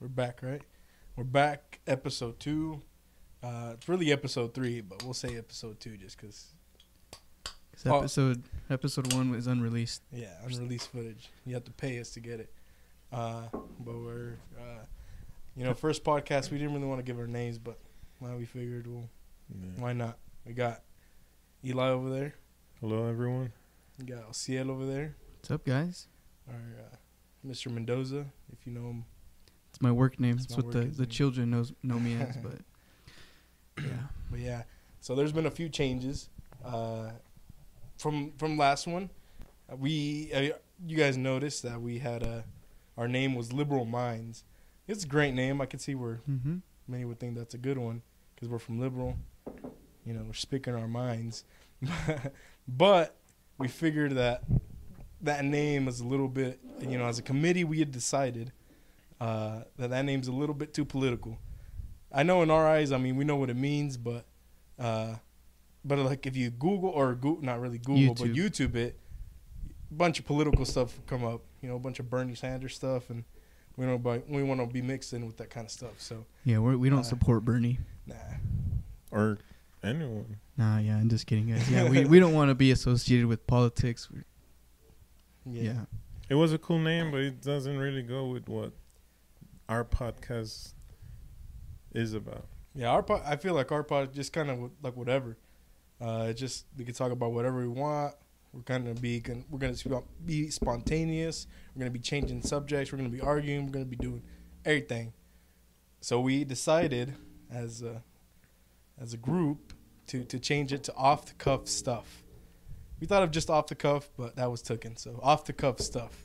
We're back, right? We're back, episode two. Uh, it's really episode three, but we'll say episode two just because, 'Cause Oh. episode episode one was unreleased. yeah, unreleased footage. You have to pay us to get it. Uh, but we're, uh, you know, first podcast, we didn't really want to give our names, but well, we figured, well, Yeah. why not? We got Eli over there. Hello, everyone. We got Ciel over there. What's up, guys? Our uh, Mr. Mendoza, if you know him. It's my work name. It's That's what the, the children knows know me as. But yeah, But yeah, so there's been a few changes uh, from from last one. Uh, We uh, you guys noticed that we had a our name was Liberal Minds. It's a great name. I could see where mm-hmm. many would think that's a good one because we're from liberal. You know, we're speaking our minds. but we figured that that name is a little bit. You know, as a committee, we had decided uh, that that name's a little bit too political. I know in our eyes, I mean, we know what it means, but uh, but like if you Google or go, not really Google, but YouTube. YouTube it, a bunch of political stuff come up. You know, a bunch of Bernie Sanders stuff, and we don't buy, we want to be mixed in with that kind of stuff. So yeah, we're, we don't Uh, support Bernie. nah, Or anyone. Nah, yeah, I'm just kidding, guys. Yeah, we, we don't want to be associated with politics. Yeah. yeah. It was a cool name, but it doesn't really go with what our podcast is about. Yeah, our pod, I feel like our pod just kind of like whatever. Uh, it just we can talk about whatever we want. We're gonna be we're gonna be spontaneous. We're gonna be changing subjects. We're gonna be arguing. We're gonna be doing everything. So we decided as a as a group to to change it to off the cuff stuff. We thought of just off the cuff, but that was taken. So off the cuff stuff.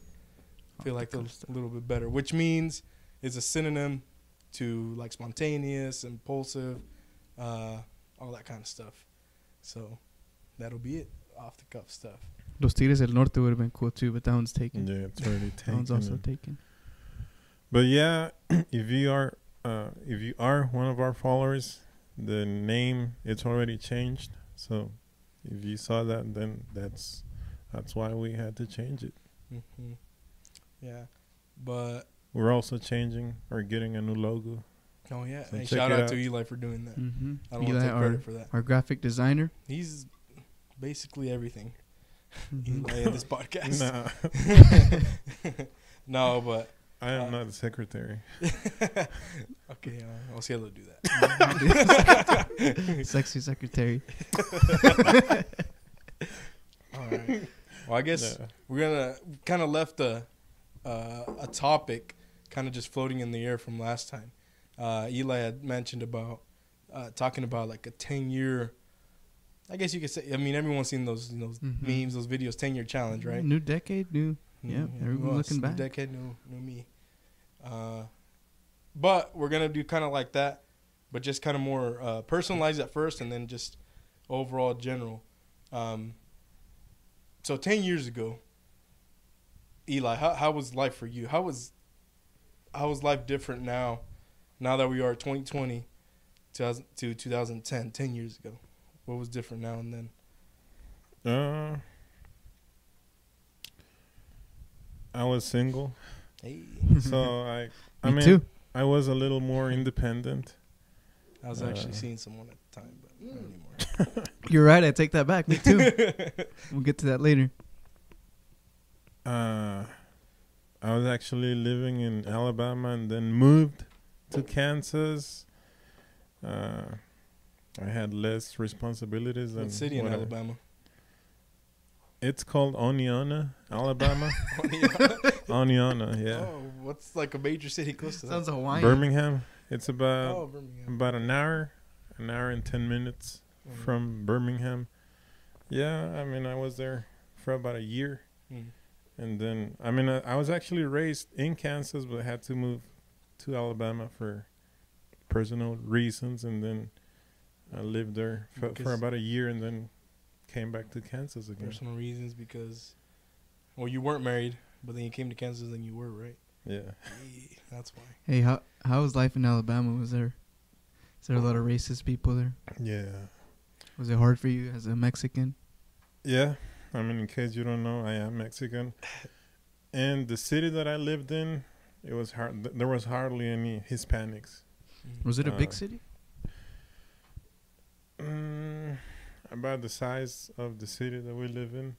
I feel like that's a little bit better, which means is a synonym to like spontaneous, impulsive, uh, all that kind of stuff. So that'll be it. Off the cuff stuff. Los Tigres del Norte would have been cool too, but that one's taken. Yeah, it's already taken. That one's also taken. But yeah, if you are uh, if you are one of our followers, the name it's already changed. So if you saw that, then that's that's why we had to change it. hmm Yeah, but We're also changing or getting a new logo. oh yeah, So hey, check shout it out, out. to Eli for doing that. Mm-hmm. I don't want to take our, for that. our graphic designer. He's basically everything. Eli in this podcast. Nah, no, but I am Uh, not the secretary. okay, uh, I'll see how they do that. Sexy secretary. All right. Well, I guess Nah. we're gonna kind of left a uh, a topic kind of just floating in the air from last time. Uh, Eli had mentioned about uh, talking about like a ten year. I guess you could say. I mean, everyone's seen those you know, those Mhm. memes, those videos, ten year challenge, right? New decade, new. Mm, Yeah, everyone who else? looking New decade, new, new me. Uh, but we're gonna do kind of like that, but just kind of more uh, personalized at first, and then just overall general. Um, so ten years ago, Eli, how how was life for you? How was how was life different now? Now that we are 2020 2000 to 2010, 10 years ago, what was different now and then? Uh, I was single, Hey, so I. I Me mean, too. I was a little more independent. I was actually Uh, seeing someone at the time, but not anymore. You're right. I take that back. Me too. we'll get to that later. Uh, I was actually living in Alabama and then moved to Kansas. Uh, I had less responsibilities than What city in what Alabama? It's called Oneonta, Alabama. Oneonta, yeah. Oh, what's like a major city close to that? Sounds Hawaiian. Birmingham. It's about oh, Birmingham. about an hour, an hour and ten minutes Mm. from Birmingham. Yeah, I mean, I was there for about a year, Mm. And then I mean, I, I was actually raised in Kansas, but I had to move to Alabama for personal reasons, and then I lived there for, for about a year, and then came back to Kansas again. Personal reasons because, well, you weren't married, but then you came to Kansas and you were, right? Yeah, Yeah, that's why. Hey, how how was life in Alabama? Was there is there a lot of racist people there? yeah, Was it hard for you as a Mexican? yeah. I mean, in case you don't know, I am Mexican, and the city that I lived in, it was hard. th- There was hardly any Hispanics. Was it a big Uh, city? Mm, about the size of the city that we live in.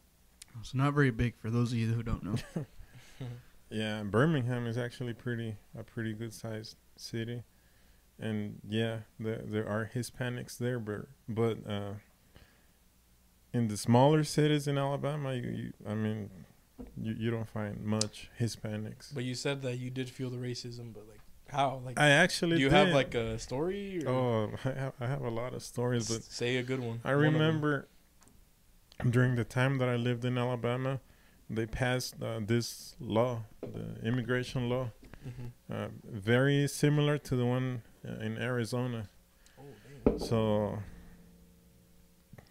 It's not very big for those of you who don't know. Yeah, Birmingham is actually pretty a pretty good sized city, and yeah, there there are Hispanics there, but but uh, in the smaller cities in Alabama, you, you I mean, you you don't find much Hispanics. But you said that you did feel the racism, but like how? Like I actually do you did. have like a story? Or oh, I have, I have a lot of stories, but say a good one. I One remember during the time that I lived in Alabama, they passed uh, this law, the immigration law, Mhm. uh, very similar to the one uh, in Arizona. Oh, damn. So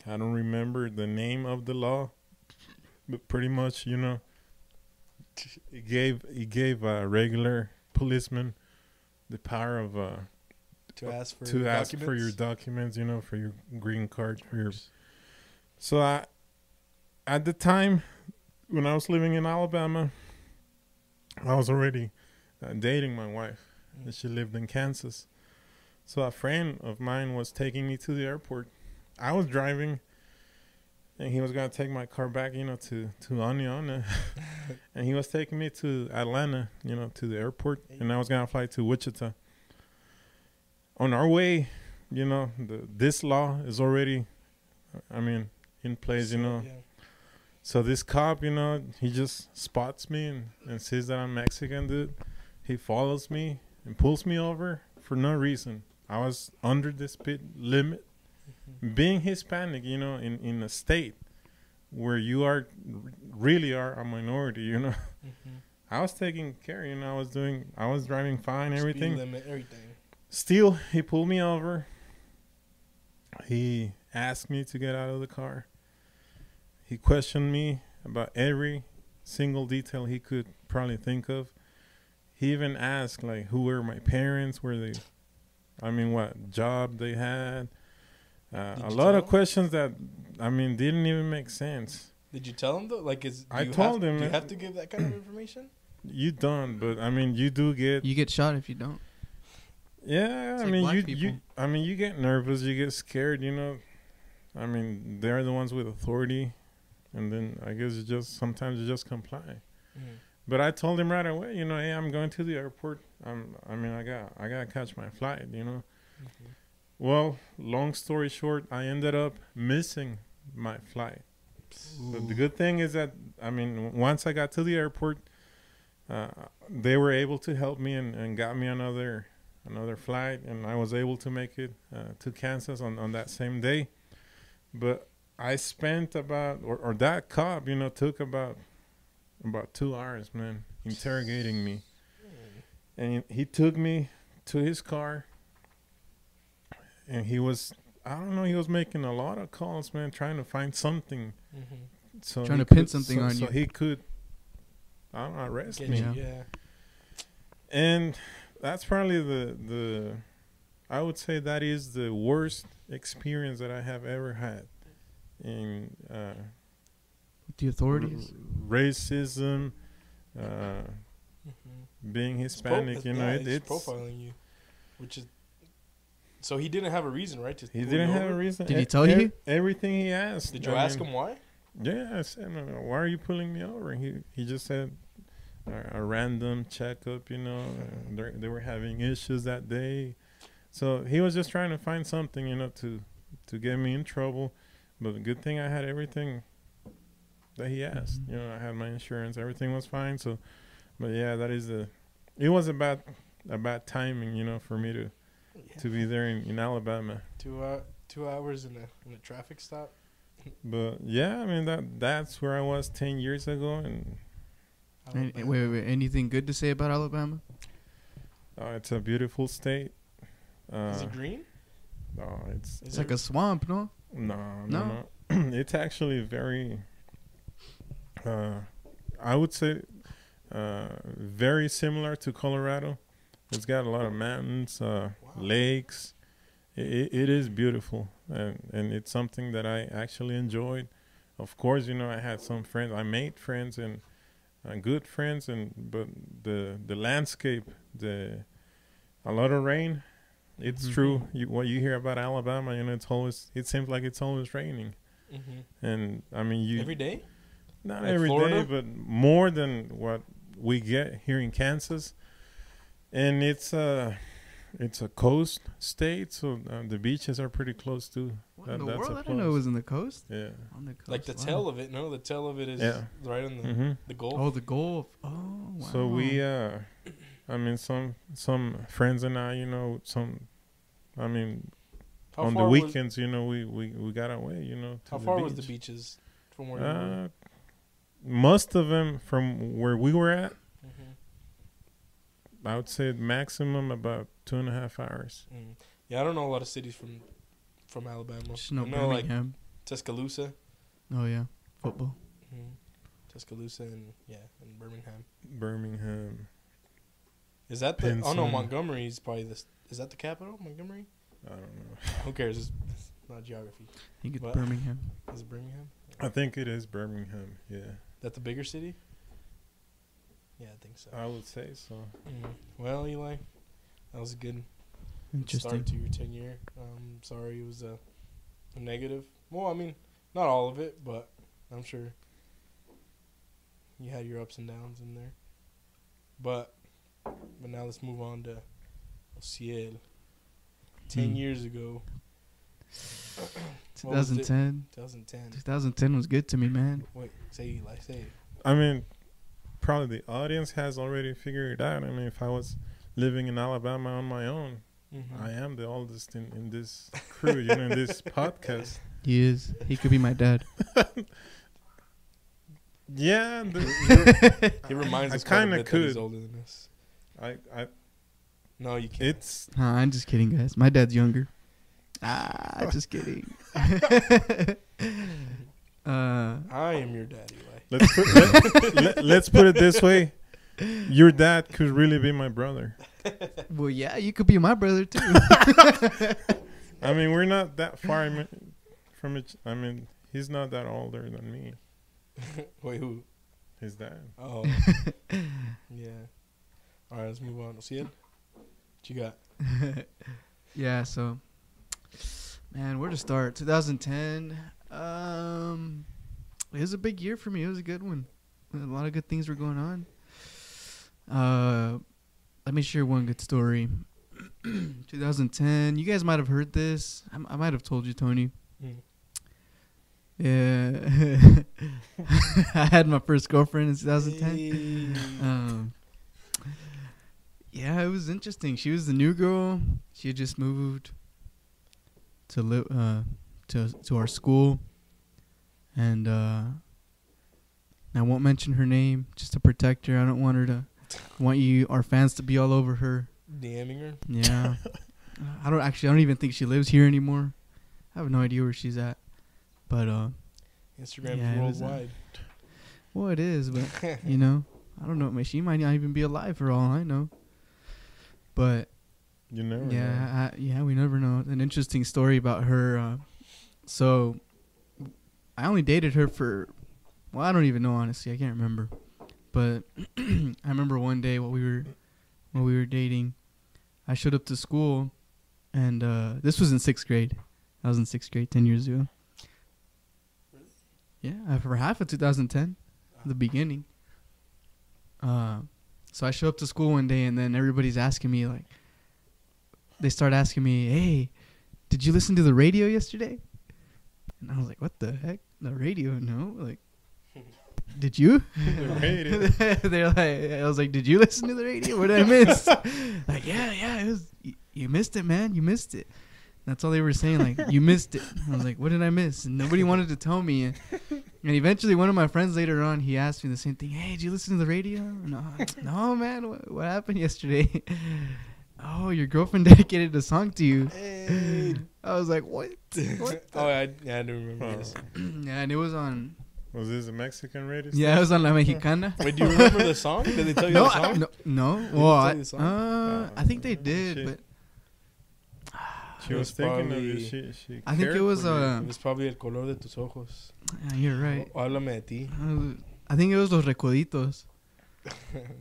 I don't remember the name of the law, but pretty much, you know, it gave it gave a regular policeman the power of uh, to ask for to ask for your documents? documents, you know, for your green card, for your. So I, at the time, when I was living in Alabama, I was already uh, dating my wife, and she lived in Kansas. So a friend of mine was taking me to the airport. I was driving, and he was gonna take my car back, you know, to to Oneonta, and he was taking me to Atlanta, you know, to the airport, and I was gonna fly to Wichita. On our way, you know, the, this law is already, I mean, in place, you know. yeah. So this cop, you know, he just spots me and, and sees that I'm Mexican, dude. He follows me and pulls me over for no reason. I was under the speed limit. Being Hispanic, you know, in, in a state where you are really are a minority, you know. Mhm. I was taking care, you know, I was doing I was driving fine, Speed everything. limit, everything. Still, he pulled me over. He asked me to get out of the car. He questioned me about every single detail he could probably think of. He even asked like who were my parents, were they I mean what job they had. Uh, a lot of him? questions that I mean didn't even make sense. Did you tell him though? Like, is do I you told have, him, Do you have to give that kind of information? You don't, but I mean you do get You get shot if you don't. Yeah, It's I like mean, you, people. you, I mean, you get nervous, you get scared, you know. I mean, they're the ones with authority, and then I guess you just sometimes you just comply. Mhm. But I told him right away, you know, hey, I'm going to the airport. I'm, I mean, I got, I gotta catch my flight, you know. Mhm. Well, long story short, I ended up missing my flight. But the good thing is that, I mean, once I got to the airport, uh, they were able to help me and, and got me another another flight, and I was able to make it uh, to Kansas on, on that same day. But I spent about, or, or that cop, you know, took about about two hours, man, interrogating me, and he took me to his car, and he was. I don't know. He was making a lot of calls, man, trying to find something Mhm. so Trying he to pin something so, on so you. So he could I don't know, arrest Get me. you, Yeah. yeah. And that's probably the the I would say that is the worst experience that I have ever had in uh, The authorities. r- racism, uh, Mhm. being It's pro- Hispanic. you know, yeah, it, he's it's profiling you, which is. So he didn't have a reason, right? To he didn't you have a reason. Did he E- tell you? e- everything he asked? Did you I ask mean, him why? Yeah, I said, "No, no, why are you pulling me over? And he he just said a, a random checkup. You know, they they were having issues that day, so he was just trying to find something, you know, to to get me in trouble. But the good thing I had everything that he asked. Mhm. You know, I had my insurance, everything was fine. So, but yeah, that is the. It was about a bad timing, you know, for me to to be there in, in Alabama. Two uh, two hours in a in a traffic stop. But yeah, I mean that that's where I was ten years ago, and Any- wait, wait, wait. Anything good to say about Alabama? Uh, it's a beautiful state. Uh, Is it green? no, it's Is It's it- like a swamp, no? no, no, No? no. it's actually very. Uh, I would say, uh, very similar to Colorado. It's got a lot of mountains, uh, Wow. lakes. It, it, is beautiful, and and it's something that I actually enjoyed. Of course, you know, I had some friends. I made friends, and uh, good friends, and but the the landscape, the a lot of rain. It's Mhm. true. You, what you hear about Alabama, you know, it's always. It seems like it's always raining, hmm and I mean, you Every day. not like every day, Florida? but more than what we get here in Kansas. And it's a it's a coast state, so uh, the beaches are pretty close too. What That- in the that's a world? I didn't know it was in the coast. Yeah. On the coast. Like the wow. tail of it. No, the tail of it is Yeah. right on the hmm the Gulf. Oh, the Gulf. Oh, wow. So we, uh, I mean, some some friends and I, you know, some, I mean, How on the weekends, you know, we we we got away, you know. To How the far beach. was the beaches from where you were? Uh, most of them from where we were at. I would say maximum about two and a half hours. Mm. Yeah, I don't know a lot of cities from from Alabama. Just know I know like Birmingham. Tuscaloosa, oh yeah, football. hmm Tuscaloosa, and yeah, and Birmingham. Birmingham. Is that the? Oh no, Pinson. Montgomery is probably this. Is that the capital? Montgomery? I don't know. Who cares? It's, it's not geography. I think it's What? Birmingham. Is it Birmingham? I think it is Birmingham. Yeah, That the bigger city? Yeah, I think so. I would say so. Mm. Well, Eli, that was a good start to your tenure. Um, sorry it was a, a negative. Well, I mean, not all of it, but I'm sure you had your ups and downs in there. But but now let's move on to Ociel. Ten Hmm. years ago, What was it? 2010. 2010. 2010 was good to me, man. Wait, say Eli, say it. I mean, probably the audience has already figured it out. I mean, if I was living in Alabama on my own, Mhm. I am the oldest in, in this crew, you know, in this podcast. He is. He could be my dad. Yeah, the, He reminds I us kind kinda of that he's could. older than us. I, I, No, you can't. it's Huh, I'm just kidding, guys. My dad's younger. Ah, just kidding. uh, I am your daddy. Eli. Let's put, let, let, let's put it this way: your dad could really be my brother. well, yeah, you could be my brother too. I mean, we're not that far from each. I mean, he's not that older than me. Wait, who? His dad. Oh, yeah. All right, let's move on. See it. What you got? yeah, so man, where to start? 2010. Um, it was a big year for me. It was a good one. A lot of good things were going on. Uh, let me share one good story. 2010. You guys might have heard this. I, I might have told you, Tony. Mm. Yeah, I had my first girlfriend in 2010. Hey. Um, yeah, it was interesting. She was the new girl. She had just moved to live uh, to to our school, and uh, I won't mention her name just to protect her. I don't want her to want you our fans to be all over her. DMing her. Yeah, I don't actually. I don't even think she lives here anymore. I have no idea where she's at, but uh, Instagram's Yeah, it uh, worldwide. well, it is. But you know, I don't know. She might not even be alive for all I know. But You never know. yeah, I, yeah, we never know. An interesting story about her. Uh, so, I only dated her for, well, I don't even know honestly. I can't remember, but I remember one day while we were, while we were dating, I showed up to school, and uh, this was in sixth grade. I was in sixth grade ten years ago. Yeah, uh, for half of 2010, the beginning. Uh, so I show up to school one day, and then everybody's asking me like, they start asking me, "Hey, did you listen to the radio yesterday?" And I was like, "What the heck? The radio? No, like." Did you? The. They're like, I was like, did you listen to the radio? What did I miss? like, yeah, yeah, it was. You, you missed it, man. You missed it. That's all they were saying. Like, you missed it. I was like, what did I miss? And nobody wanted to tell me. And, and eventually, one of my friends later on, he asked me the same thing. Hey, did you listen to the radio? No, uh, no, man. What, what happened yesterday? Oh, your girlfriend dedicated a song to you. Hey. I was like, what? What oh, I, yeah, I do remember Oh. this. yeah, and it was on. Was this a Mexican radio? Yeah, it was on La Mexicana. Wait, do you remember the song? Did they tell you no, the I- song? no, no. they Well, I, song? uh, I think they did, Shit. but She was was thinking of probably- you. She, she I think it was, for uh, It was probably El color de tus ojos. yeah, you're right. O Háblame de ti. Uh, I think it was Los Recoditos.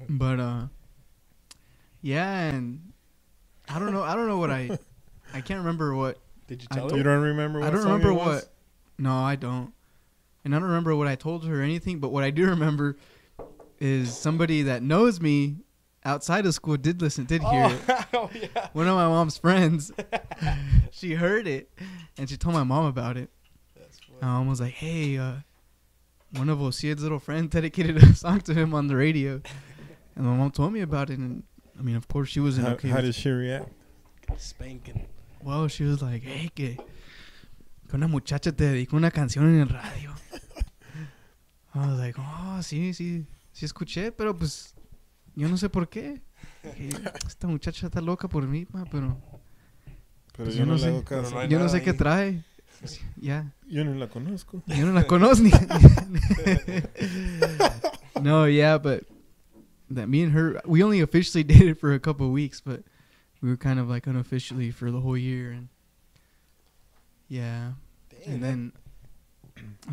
But uh, yeah, and I don't know. I don't know what I. I can't remember what. Did you tell don't- You don't remember? What I don't song remember it was? what. No, I don't. And I don't remember what I told her or anything. But what I do remember is somebody that knows me outside of school did listen, did hear it. Oh, oh, yeah. One of my mom's friends, she heard it, and she told my mom about it. That's My funny. mom was like, "Hey, uh, one of Osiel's little friends dedicated a song to him on the radio," and my mom told me about it. And I mean, of course, she wasn't How, okay. how did she react? Spanking. Well, she was like, hey, que, que una muchacha te dedicó una canción en el radio. I was like, oh, sí, sí, sí escuché, pero pues yo no sé por qué. Que Esta muchacha está loca por mí, ma, pero Pero Pues yo yo no no sé. hago Pero caso. no yo no sé qué ahí. trae. Ya, Yo no la conozco. yo no la conozco ni. no, yeah, but that me and her, we only officially dated for a couple of weeks, but we were kind of like unofficially for the whole year, and yeah. Damn, and then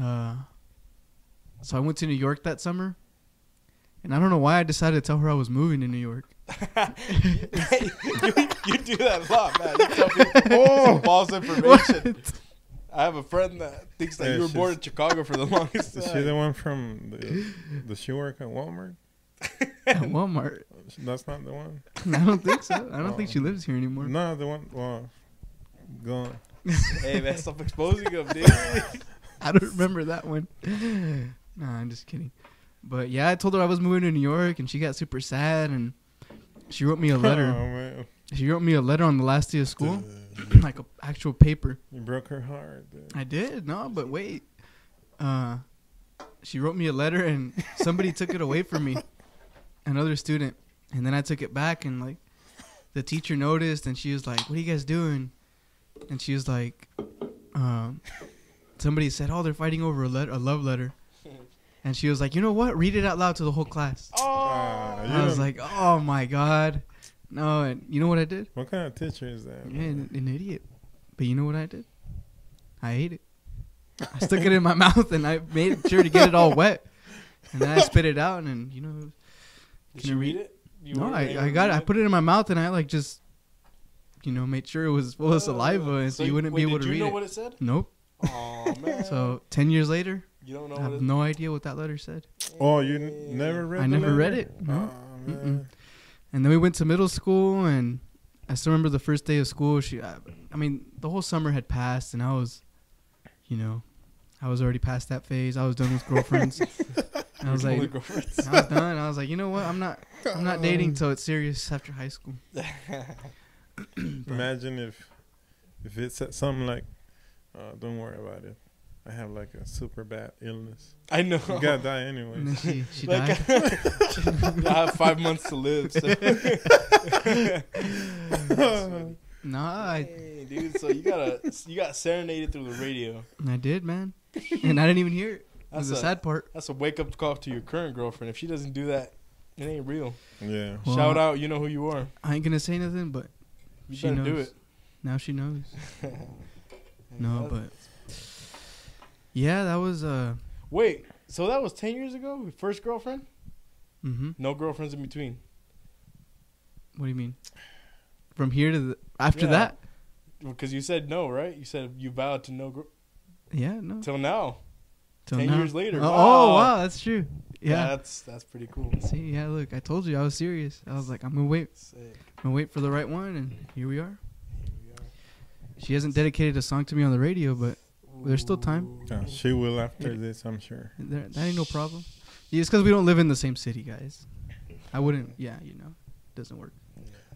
uh so I went to New York that summer. And I don't know why I decided to tell her I was moving to New York. you, you do that a lot, man. You tell people oh, false information. I have a friend that thinks that Yeah, you were born in Chicago for the longest time. Is she the one from the? Does she work at Walmart? At Walmart. That's not the one. I don't think so. I don't think Oh. she lives here anymore. No, the one. Well, gone. hey, man, stop exposing him, dude. I don't remember that one. nah, I'm just kidding. But yeah, I told her I was moving to New York and she got super sad and she wrote me a Oh, letter. man. she wrote me a letter on the last day of school, Dude, like a actual paper. You broke her heart. Dude. I did, no, but wait. Uh, she wrote me a letter and somebody took it away from me, another student, and then I took it back and like, the teacher noticed and she was like, "What are you guys doing?" And she was like, um, somebody said, "Oh, they're fighting over a letter, a love letter," and she was like, "You know what? Read it out loud to the whole class." Oh, And I was like, "Oh my god." No, and you know what I did? What kind of teacher is that? Yeah, an, an idiot. But you know what I did? I ate it. I stuck it in my mouth and I made sure to get it all wet. And then I spit it out and you know did Can you you read read- it? You no I, I got it. read I put it in my mouth and I like just you know made sure it was full of oh, saliva and so, you wouldn't wait, be able to read. did to you read know it. what it said? Nope. Oh man. So ten years later, you don't know I what have it. no idea what that letter said. Oh, you n- never read. It. I the never read it, no. Oh, man. And then we went to middle school, and I still remember the first day of school. She, I, I mean, the whole summer had passed, and I was, you know, I was already past that phase. I was done with girlfriends. And I was like. I was done. I was like, you know what? I'm not, I'm not dating till it's serious after high school. Imagine if if it's something like, uh, "Don't worry about it. I have like a super bad illness. I know. You gotta die And then anyway." she, she Like, died. I have five months to live. So. No, I, Dang, dude. So you gotta you got serenaded through the radio. I did, man. And I didn't even hear it. That's That's the a sad part. that's a wake up call to your current girlfriend. If she doesn't do that, it ain't real. yeah. Well, Shout out, you know who you are. I ain't gonna say nothing, but You she better do knows. it. now she knows. No, but yeah, that was uh, wait. So that was ten years ago. Your First girlfriend? mm-hmm. No girlfriends in between. What do you mean? From here to the after Yeah. that? Because you said no, right? You said you vowed to no girl Yeah, no. till now. Till 10 now. years later. Oh, Wow. oh, wow, that's true. Yeah. that's that's pretty cool. See, yeah, look, I told you I was serious. I was like, I'm gonna wait, Sick. I'm gonna wait for the right one, and here we are. Here we are. She hasn't dedicated a song to me on the radio, but There's still time. Ooh. Uh, she will after Yeah. this, I'm sure. there, that ain't no problem. Yeah, it's because we don't live in the same city, guys. I wouldn't. Yeah, you know, doesn't work.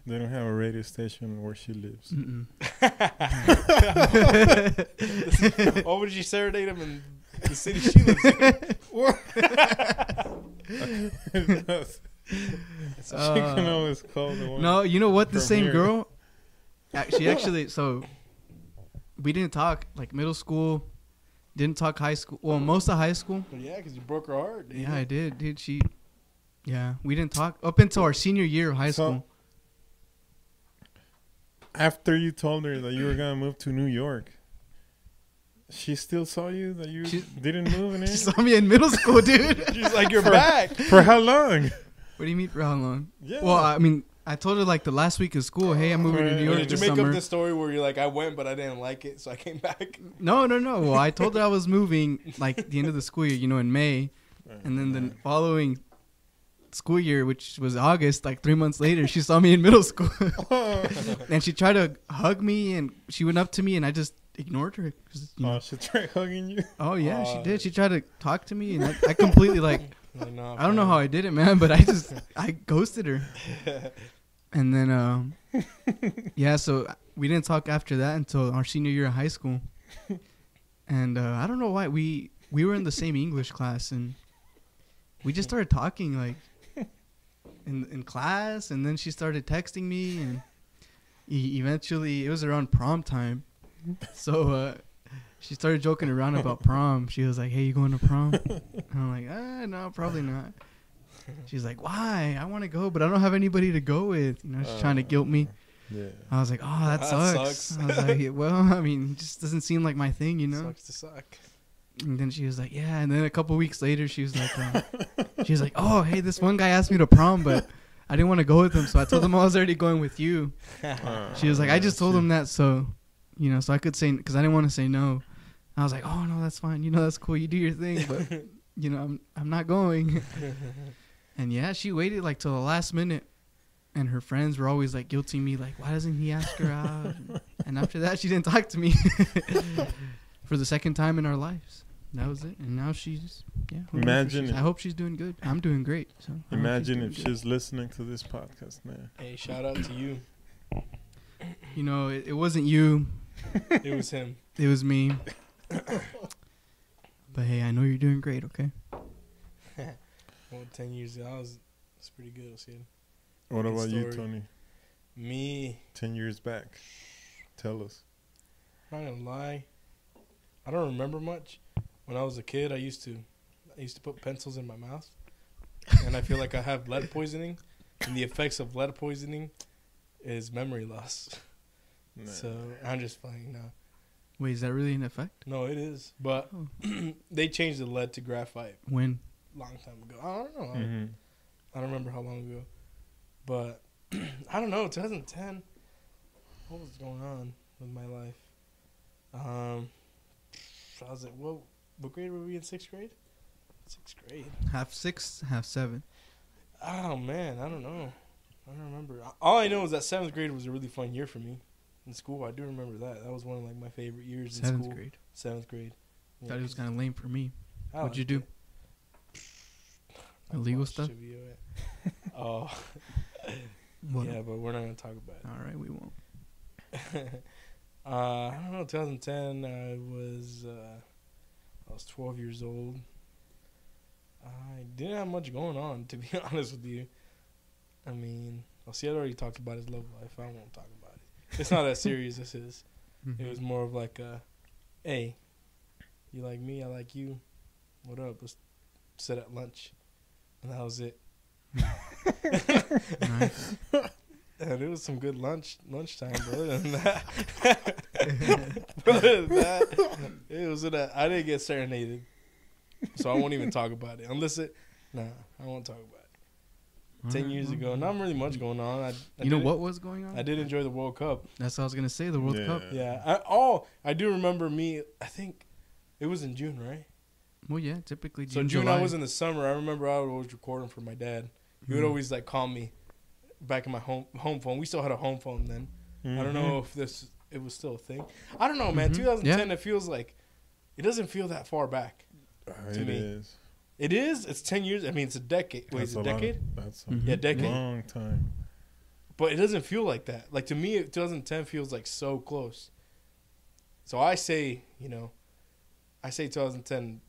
They don't have a radio station where she lives. Mm-mm. Why would you serenade him in the city she lives in? she Uh, can always call the one. No, you know what? The same here. girl. She actually. So we didn't talk like middle school. Didn't talk high school. Well, most of high school. But yeah, because you broke her heart. Yeah, I did, dude. She. Yeah, we didn't talk up until our senior year of high So- school. After you told her that you were gonna move to New York, she still saw you that you didn't move in She saw me in middle school, dude. She's like, you're For- back. For how long? What do you mean for how long? Yeah. Well, I mean, I told her like the last week of school. Hey, I'm moving to New Or York Did you make summer. up this story where you're like, I went, but I didn't like it, so I came back? No, no, no. Well, I told her I was moving like the end of the school year, you know, in May, and then the following school year, which was August, like three months later, she saw me in middle school, and she tried to hug me, and she went up to me, and I just ignored her. 'cause, you know, oh, she tried hugging you. oh yeah, she uh, did. She tried to talk to me, and I, I completely like Like, nah, I don't know how I did it, man, but I just I ghosted her. And then um yeah, so we didn't talk after that until our senior year of high school. And uh, I don't know why we we were in the same English class and we just started talking like in in class and then she started texting me and eventually it was around prom time. So uh she started joking around about prom. She was like, "Hey, you going to prom?" And I'm like, "Ah, no, probably not." She's like, "Why? I want to go, but I don't have anybody to go with." You know, she's trying to guilt me. Yeah. I was like, "Oh, that, That sucks." sucks. I was like, yeah, "Well, I mean, it just doesn't seem like my thing, you know." Sucks to suck. And then she was like, "Yeah." And then a couple weeks later, she was like, uh, "She was like, oh, hey, this one guy asked me to prom, but I didn't want to go with him, so I told him I was already going with you." She was like, "I just told him that so, you know, so I could say because I didn't want to say no." I was like, "Oh no, that's fine. You know, that's cool. You do your thing, but you know, I'm I'm not going." and yeah, she waited like till the last minute, and her friends were always like guilting me, like, "Why doesn't he ask her out?" and after that, she didn't talk to me for the second time in our lives. That was it, and now she's yeah. who knows where Imagine she's- I hope she's doing good. I'm doing great. So I hope she's Imagine if good. she's listening to this podcast now. Hey, shout out to you. you know, it, it wasn't you, It was him. it was me. but hey, I know you're doing great. Okay. Well, ten years ago, I was. It's pretty good. I see. What Good about you. Tony? Me, Ten years back. Tell us. I'm not gonna lie. I don't remember much. When I was a kid, I used to, I used to put pencils in my mouth, and I feel like I have lead poisoning, and the effects of lead poisoning is memory loss. Nah. So I'm just playing now. Wait, is that really an effect? No, it is, but Oh. they changed the lead to graphite When? long time ago. I don't know. Mhm. I don't remember how long ago, but I don't know. 2010. What was going on with my life? Um, I was like, what? What grade were we in? Sixth grade. Sixth grade. Half six, half seven. Oh man, I don't know. I don't remember. All I know is that seventh grade was a really fun year for me in school. I do remember that. That was one of like my favorite years in Seventh school. grade. Seventh grade. Yeah, Thought it was kind of lame for me. I What'd you do? Illegal stuff? Oh, What? yeah, but we're not gonna talk about it. All right, we won't. uh, I don't know. 2010. I was uh, I was 12 years old. I didn't have much going on, to be honest with you. I mean, well, see, I already talked about his love life. I won't talk about it. It's not as serious as his. Mm-hmm. It was more of like a, hey, you like me, I like you. What up? Let's sit at lunch, and that was it. Nice. And it was some good lunch lunchtime, but other than that, other than that, it was in a, I didn't get serenaded, so I won't even talk about it unless it. Nah, I won't talk about it. Ten Alright, years well, ago, not really much going on. I, I You know what was going on? I did enjoy the World Cup. That's what I was gonna say. The World Yeah. Cup. Yeah. I, oh, I do remember me. I think it was in June, right? Well, yeah. Typically, So June, June, July. I was in the summer. I remember I was always recording for my dad. He would Mhm. always like call me back in my home home phone. We still had a home phone then. I don't know if this it was still a thing. I don't know, man. Mhm. 2010. It feels like it doesn't feel that far back. Ah, to it me. is. It is. It's 10 years. I mean, it's a decade. Wait, That's is it a a lot. decade? That's a Mhm. Yeah, decade. long time. But it doesn't feel like that. Like to me, 2010 feels like so close. So I say, you know, I say 2010,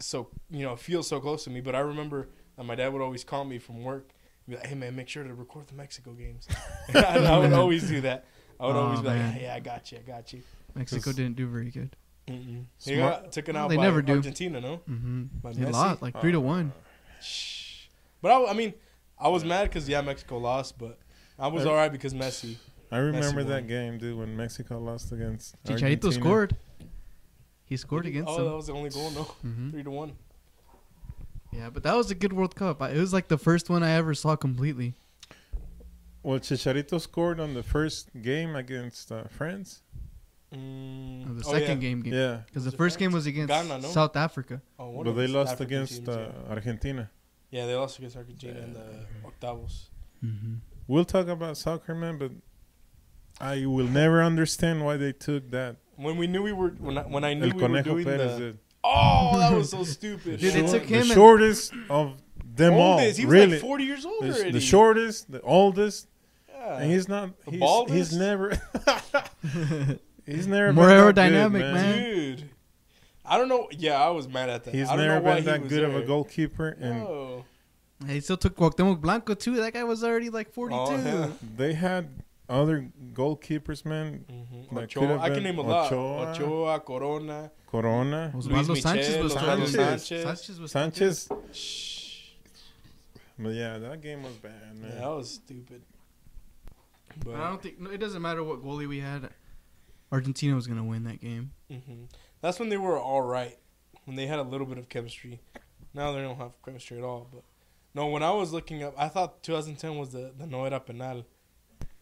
so you know, it feels so close to me. But I remember that my dad would always call me from work, be like, "Hey man, make sure to record the Mexico games." I would always do that. I would Aw, always be like, man. "Yeah, I got you, I got you." Mexico didn't do very good. Mm-mm. He Smart- got taken Well, out they by never do. Argentina, no? Mm-hmm. By They Messi? lost like three to one. Shh. But I, I mean, I was mad because yeah, Mexico lost, but I was Uh, all right because Messi. I remember won. that game, dude, when Mexico lost against Chicharito Argentina. scored. He scored against Oh, them. that was the only goal. No, hmm three to one. Yeah, but that was a good World Cup. I, it was like the first one I ever saw completely. Well, Chicharito scored on the first game against uh, France. Mm, Or the oh, second yeah. game game. Yeah, Because the it first game was against Ghana, no? South Africa. Oh, one but they lost African against teams, uh, yeah. Argentina. yeah, they lost against Argentina in the octavos. Mm-hmm. We'll talk about soccer, man, but I will never understand why they took that. When we knew we were when I, when I knew El we were doing Perez the oh that was so stupid. Dude, they took him the shortest of them all. He was really, like forty years old the, already. the shortest, the oldest, Yeah. and he's not. The He's, baldest? he's never. he's never More been that good, aerodynamic, man. dude. I don't know. Yeah, I was mad at that. He's I don't never know been he that was good of a goalkeeper, and No. He still took Cuauhtemoc Blanco too. That guy was already like 42. Oh, yeah. they had other goalkeepers, man. Mhm. Ochoa, I can name a lot. Ochoa. Ochoa, Corona. Corona, Osvaldo Luis Sanchez Michel, was Osvaldo Sanchez. Sanchez. Sanchez was Sanchez. Shh. But yeah, that game was bad, Yeah, man. that was stupid. But But I don't think no, it doesn't matter what goalie we had. Argentina was gonna win that game. mhm. that's when they were all right. When they had a little bit of chemistry. Now they don't have chemistry at all. But no, when I was looking up, I thought 2010 was the the no era penal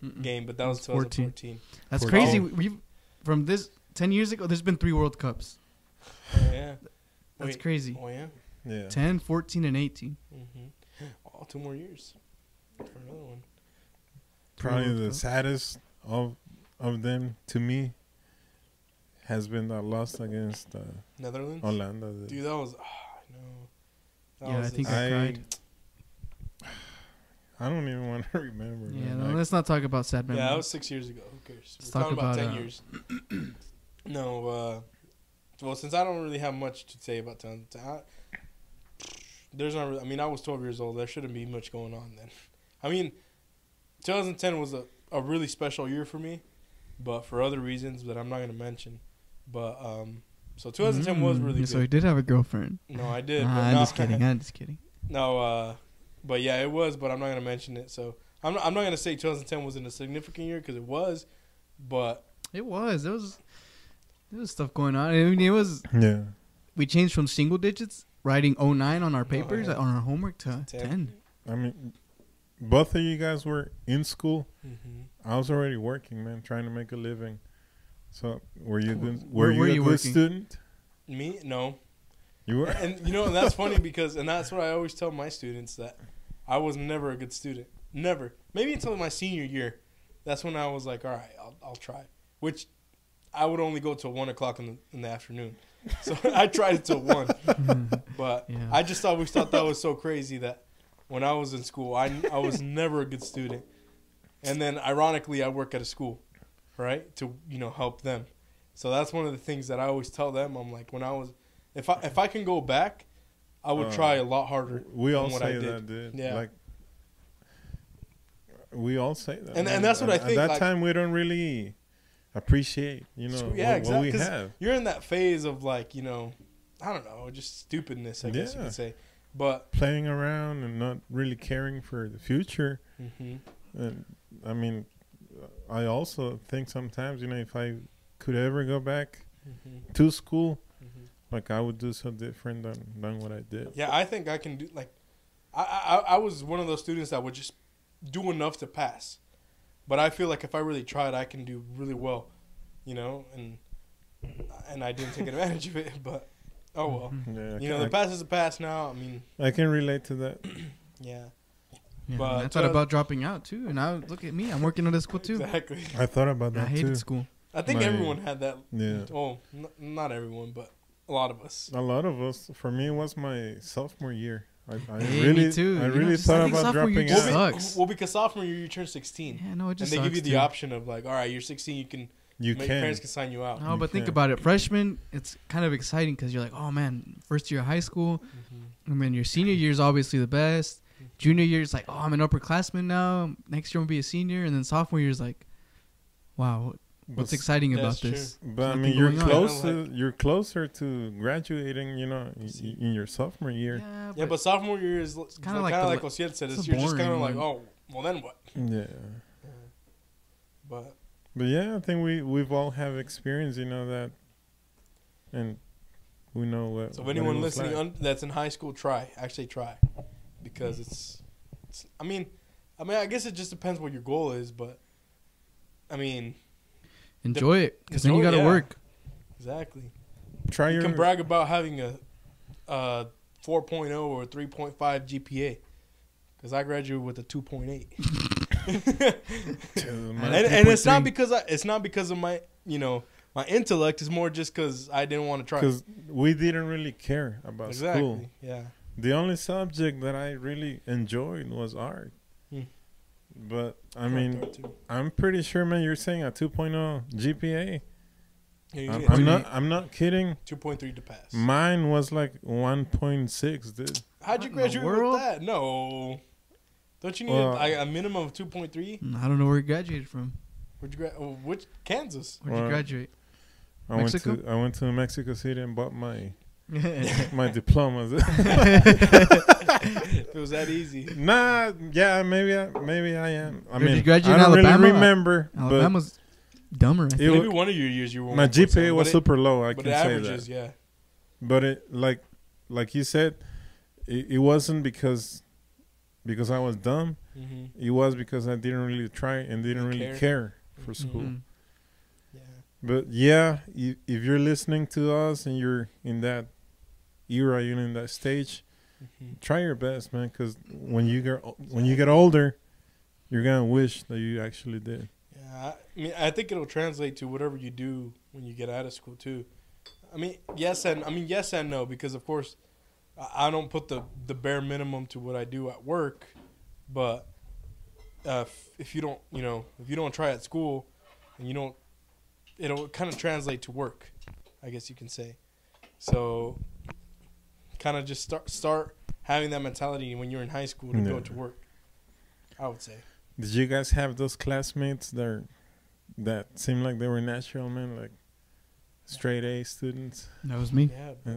Mm-mm. game, but that was It's 14. 2014. That's 14. crazy. We from this ten years ago. There's been three World Cups. Oh, yeah. That's Wait. crazy. Oh yeah. Yeah. 10, 14, and 18. Mm-hmm. Oh, two more years for another one. Probably the Cups. saddest of of them to me has been that loss against uh, Netherlands. Holanda. The- Dude, that was. Oh, I know. That Yeah, I was think a- I I- cried. I don't even want to remember. Yeah, no, Like, let's not talk about sad memories. Yeah, that was six years ago. Who cares? Let's We're talk talking about, about, ten uh, years. no, uh, well, since I don't really have much to say about ten, I, there's not. Really, I mean, I was 12 years old. There shouldn't be much going on then. I mean, 2010 was a, a really special year for me, but for other reasons that I'm not gonna mention. But um, so 2010 was Mm, really So he did have a girlfriend. No, I did. Nah, I'm no, just kidding. I'm just kidding. No, uh, but yeah, it was. But I'm not gonna mention it. So I'm not, I'm not gonna say 2010 wasn't a significant year because it was, but It was. There was. There was stuff going on. I mean, it was. yeah. We changed from single digits, writing 09 on our papers, yeah. on our homework, to 10. 10. I mean, both of you guys were in school. Mm-hmm. I was already working, man, trying to make a living. So, were you good? Where Were you were a you good working? student? me no. You were. And you know, and that's funny because, and that's what I always tell my students that I was never a good student. Never. Maybe until my senior year. That's when I was like, all right, I'll, I'll try. Which I would only go till one o'clock in the in the afternoon. So I tried it till one. But Yeah. I just always thought that was so crazy that when I was in school, I, I was never a good student. And then ironically, I work at a school, right? To, you know, help them. So that's one of the things that I always tell them. I'm like, when I was, if I, if I can go back, I would Uh, try a lot harder. We all than what I say did. that, dude. Yeah. Like, we all say that. And- man. and that's what I think, At that like- time, we don't really appreciate, you know, yeah, what, what we have. You're in that phase of like, you know, I don't know, just stupidness, I guess you Yeah. could say. But, Playing around and not really caring for the future. hmm And I mean, I also think sometimes, you know, if I could ever go back hmm to school, hmm like I would do so different than, than what I did. Yeah, I think I can do like, I, I I was one of those students that would just do enough to pass, but I feel like if I really tried, I can do really well, you know, and and I didn't take advantage of it. But oh well. Yeah, you can, know, the I, past is a past now. I mean, I can relate to that. yeah, Yeah, But, I thought uh, about dropping out too, and now look at me. I'm working at a school too. exactly. I thought about that. I that hated too. school. I think My- everyone had that. Yeah. Oh, n- not everyone, but a lot of us. A lot of us. For me, it was my sophomore year. I, I Hey, me really, too. I You really just- I thought think about sophomore year dropping just out. sucks. Well, because sophomore year you turn 16, Yeah, no, it just and just they give you the dude. option of like, all right, you're 16, you can. You my can. parents can sign you out. No, You but think about it. Freshman, it's kind of exciting because you're like, oh man, first year of high school. Mhm. I mean, your senior year is obviously the best. Junior year is like, oh, I'm an upperclassman now. Next year I'm gonna be a senior, and then sophomore year is like, wow, what's But- exciting about true. this? But I mean, you're going on. close. Kinda To, you're closer to graduating. You know, in, in your sophomore year. Yeah, Yeah, but sophomore year is kind kinda like like, the like le- Osiel said. it's It's you're just kind of like, oh, well then what? Yeah. But But yeah, I think we we've all have experience. You know that, and we know what. So if anyone listening like. un- that's in high school, try actually try, because it's, it's. I mean, I mean, I guess it just depends what your goal is, but, I mean, Enjoy it, because then you got to yeah. work. exactly. try You your can brag about having a, a 4.0 or 3.5 GPA, because I graduated with a 2.8. to and, and it's not because I, it's not because of my you know my intellect. is more just because I didn't want to try. because we didn't really care about Exactly. school. Yeah. The only subject that I really enjoyed was art. Hmm. But I Correct, mean. I'm pretty sure, man. You're saying a 2.0 GPA. Yeah, I'm, I'm not. I'm not kidding. 2.3 to pass. Mine was like 1.6, dude. How'd you What in the graduate with that? No. Don't you need Well- a, a minimum of 2.3? I don't know where you graduated from. Where'd you gra- oh, which Kansas? Where'd you graduate? I Mexico? went to I went to Mexico City and bought my my diplomas. if it was that easy. nah, yeah, maybe I maybe I am. I Did you mean, graduate I in don't Alabama? really remember, Alabama's dumber. I think. wa- Maybe one of your years you were my 1.7, GPA was but it- super low. I But can the say averages, that. yeah. But it like like you said, it, it wasn't because because I was dumb. hmm It was because I didn't really try and didn't really Care. care for Mhm. school. Mhm. Yeah. But yeah, i- if you're listening to us and you're in that era, you're in that stage, hmm try your best, man. Because when you get when you get older, you're gonna wish that you actually did. Yeah, I mean, I think it'll translate to whatever you do when you get out of school too. I mean, yes and I mean yes and no because of course, I I don't put the the bare minimum to what I do at work, but uh, if, if you don't, you know, if you don't try at school, and you don't, it'll kind of translate to work, I guess you can say. So, kind of just start start having that mentality when you're in high school to go to work. I would say. Did you guys have those classmates that are, that seemed like they were natural, men, like straight A students? That was me. Yeah.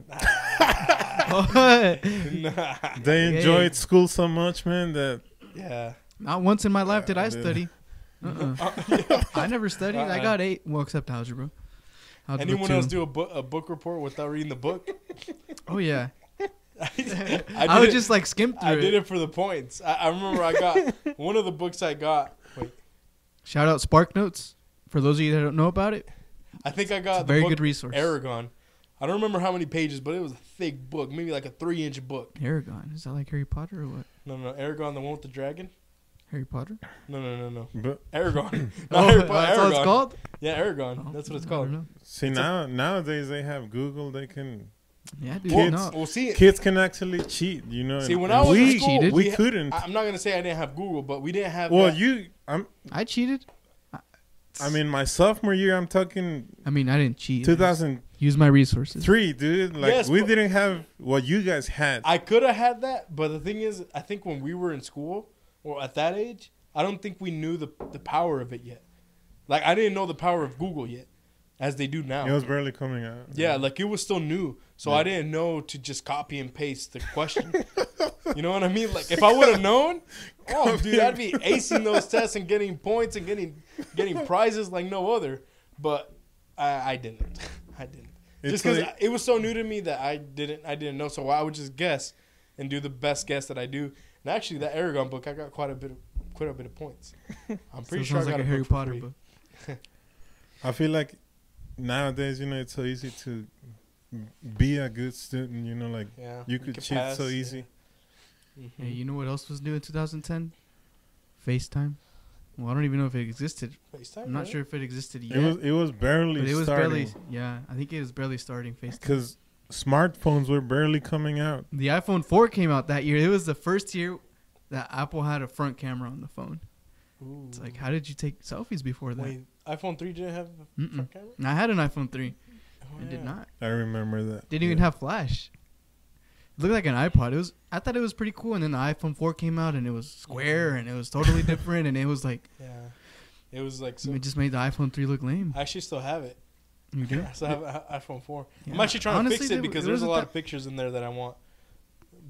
nah. They Yeah. enjoyed school so much, man, that Yeah. Not once in my life did I Yeah, dude. study. Uh-uh. Uh, I never studied. I Uh-uh. got eight. Well, except algebra. Algebra Anyone two. else do a book a book report without reading the book? Oh yeah. I, I, did would it- just like skim through I it. did it for the points. I, I remember I got one of the books I got. Wait, Shout out Spark Notes for those of you that don't know about it. I think I It's got a very the book good resource. Eragon. I don't remember how many pages, but it was a thick book, maybe like a three inch book. Eragon. Is that like Harry Potter or what? No, no, Eragon, the one with the dragon. Harry Potter. No, no, no, no. but Eragon. Oh, Harry Potter. that's what it's called. Yeah, Eragon. Oh, That's what it's called. see It's a- now nowadays they have Google. They can Yeah, dude. Well, no. well, see, kids can actually cheat. You know. See, when I was in we school, we we couldn't. I'm not gonna say I didn't have Google, but we didn't have. well, that. you. I'm. I cheated. I mean, my sophomore year. I'm talking I mean, I didn't cheat. 2000. Use my resources. Three, dude. Like Yes, we but- didn't have what you guys had. I could have had that, but the thing is, I think when we were in school or at that age, I don't think we knew the the power of it yet. Like I didn't know the power of Google yet, as they do now. it was barely coming out. yeah, like it was still new, so Yeah. I didn't know to just copy and paste the question. you know what I mean? Like if I would have known, oh dude, I'd be acing those tests and getting points and getting getting prizes like no other. But I, I didn't. I didn't. It's just because like- it was so new to me that I didn't I didn't know. So I would just guess and do the best guess that I do. And actually, that Eragon book, I got quite a bit of quite a bit of points. I'm pretty so sure it I sounds got like a a Harry book Potter book. I feel like nowadays, you know, it's so easy to be a good student. You know, like Yeah, you could can cheat pass, so yeah. easy. Mhm. Hey, you know what else was new in 2010? FaceTime. Well, I don't even know if it existed. FaceTime, I'm not yeah. sure if it existed yet. It was it was barely but it was starting barely. Yeah, I think it was barely starting FaceTime. because smartphones were barely coming out. The iPhone 4 came out that year. It was the first year that Apple had a front camera on the phone. Ooh. It's like, how did you take selfies before that? Wait, iPhone three didn't have a Mm-mm. front camera. I had an iPhone 3. Oh, It did not. I remember that. Didn't even have flash. It looked like an iPod. It was. I thought it was pretty cool. And then the iPhone 4 came out, and it was square, and it was totally different, and it was like Yeah, it was like so. it just made the iPhone 3 look lame. I actually still have it. You do? I still have a- a iPhone four. I'm actually trying Honestly, to fix it because there there's a a lot ti- of pictures in there that I want.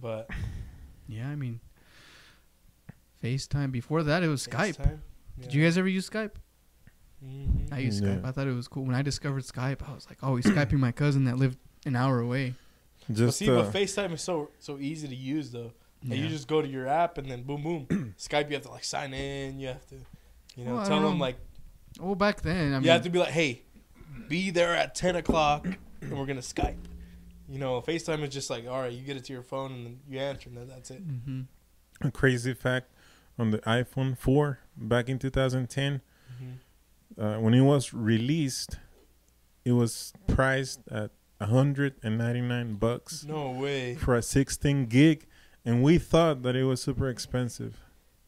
But Yeah, I mean, FaceTime. Before that, it was Skype. FaceTime, Did you guys ever use Skype? Mhm. I used Yeah. Skype. I thought it was cool. When I discovered Skype, I was like, oh, he's Skyping my cousin that lived an hour away. But see, uh, but FaceTime is so so easy to use though. Like, Yeah. you just go to your app and then boom boom. Skype, you have to like sign in. You have to, you know, Well, tell don't them know. like well, back then, I mean, you have to be like, hey, be there at ten o'clock, and we're gonna Skype. You know, FaceTime is just like, all right, you get it to your phone and then you answer, and then that's it. hmm a crazy fact on the iPhone 4 back in 2010, uh, when it was released, it was priced at 199 bucks No way. for a 16 gig, and we thought that it was super expensive.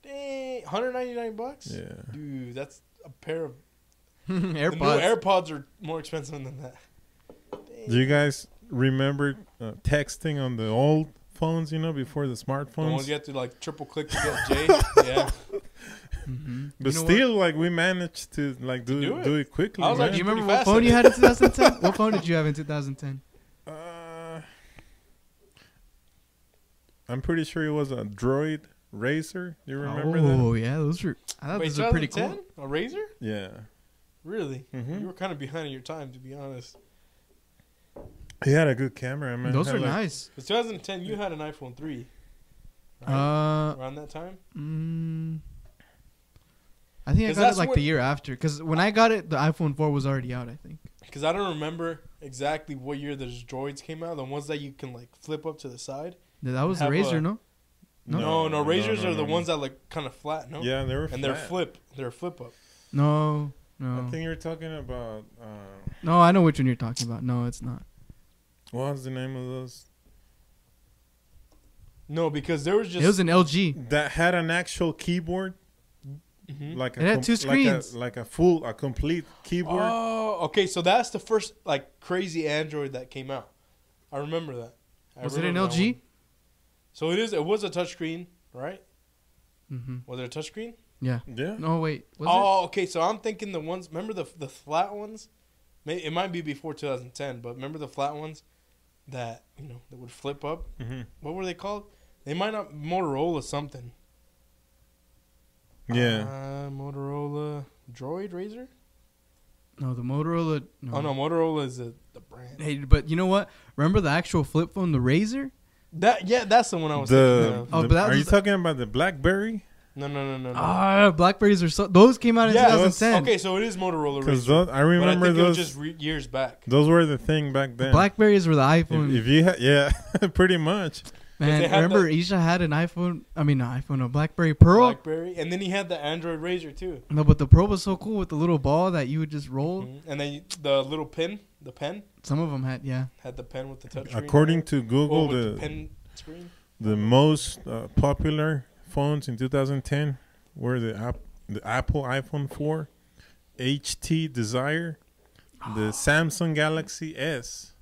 Dang, 199 bucks. Yeah. Dude, that's a pair of AirPods. The new AirPods are more expensive than that. Dang. Do you guys remember uh, texting on the old phones? You know, before the the ones smartphones. you have to like triple click to get J. yeah. Hmm But still, like we managed to like do Do do it. it, quickly. I was man. do you remember what phone you had in 2010? what phone did you have in 2010? Uh, I'm pretty sure it was a Droid Razor. You remember that? oh yeah, those were. I thought Wait, those were pretty 2010? cool. A Razor? Yeah. Really? Mhm. You were kind of behind in your time, to be honest. He had a good camera, man. Those Had, are like- nice. Because 2010, you had an iPhone 3. Right? Uh, Around that time? mm, I think I got it like the year after. Because when I got it, the iPhone 4 was already out. I think. Because I don't remember exactly what year those droids came out. The ones that you can like flip up to the side. Yeah, That was the Razor, a- no? No? No, no, Razors no, are the no, ones that like kind of flat, no? Yeah, they were. And they're flip. They're flip up. No, no. I think you're talking about. Uh, no, I know which one you're talking about. No, it's not. what was the name of those? No, because there was just. it was an LG. That had an actual keyboard, Mhm. like a It had com- two like a- like a, full, a complete keyboard. Oh, okay. So that's the first like crazy Android that came out. I remember that. I Was it an LG? one. So it is. It was a touchscreen, right? Mm-hmm. Was it a touchscreen? Yeah. Yeah. No, wait. Was oh, okay. So I'm thinking the ones. Remember the the flat ones? May, it might be before 2010, but remember the flat ones that you know that would flip up. hmm What were they called? They might not Motorola something. Yeah. Uh, Motorola Droid Razor. No, the Motorola. No. Oh no, Motorola is the the brand. Hey, but you know what? Remember the actual flip phone, the Razor? That yeah, that's the one I was thinking the. Oh, but that are you talking about the BlackBerry? No, no, no, no, no. Ah, Blackberries are so. Those came out in yeah, 2010. okay, so it is Motorola Because Razor. those, I but I remember think it was those. just re- years back. those were the thing back then. Blackberries were the iPhone. If, if you had, yeah, pretty much. Man, they had remember Isha had an iPhone. I mean, no iPhone, a BlackBerry Pearl. BlackBerry, and then he had the Android Razor too. no, but the Pearl was so cool with the little ball that you would just roll. Mhm. And then you- the little pin, the pen Some of them had, yeah. had the pen with the touch. According to oh, Google, with the, the pen screen. the most uh, popular phones in 2010 were the app, the Apple iPhone 4, HTC Desire, the Samsung Galaxy S,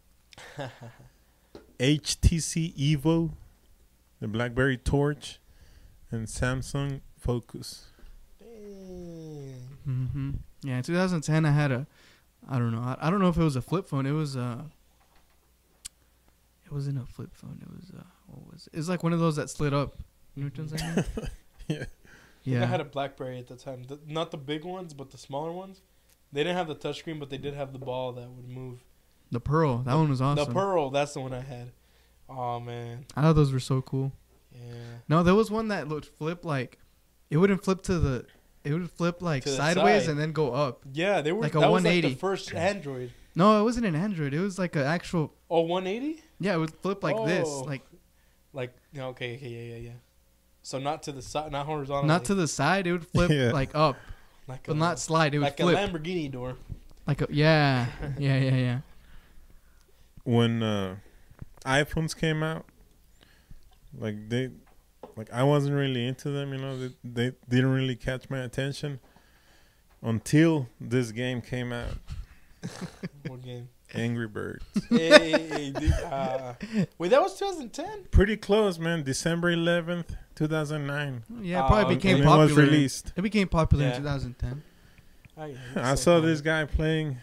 HTC Evo, the BlackBerry Torch, and Samsung Focus. Dang. hmm Yeah, in 2010, I had a. I don't know. I, I don't know if it was a flip phone. It was uh It wasn't a flip phone. It was uh. What was it? It's like one of those that slid up. You know what I'm saying? Yeah. I think I had a BlackBerry at the time. The, not the big ones, but the smaller ones. They didn't have the touchscreen, but they did have the ball that would move. The Pearl. That one was awesome. The Pearl, that's the one I had. Oh man, I thought those were so cool. yeah. No, there was one that would flip like. It wouldn't flip to the. It would flip like sideways side. and then go up. Yeah, they were Like a that was like 180. first Android. No, it wasn't an Android. It was like an actual. Oh, 180? Yeah, it would flip like this, Oh. like Like yeah, okay, okay, yeah, yeah, yeah. So not to the side, not horizontal. not to the side. It would flip Yeah. like up, like but a, not slide. It would like flip a Lamborghini door. like a yeah, yeah, yeah, yeah. when uh, iPhones came out, like they, like I wasn't really into them. You know, they, they didn't really catch my attention until this game came out, what game? Angry Birds. hey, dude, uh, wait, that was 2010. Pretty close, man. December eleventh, two thousand nine, Yeah, it Uh, probably and became and it popular. was released. It became popular Yeah. in 2010. Oh, yeah, I saw this guy playing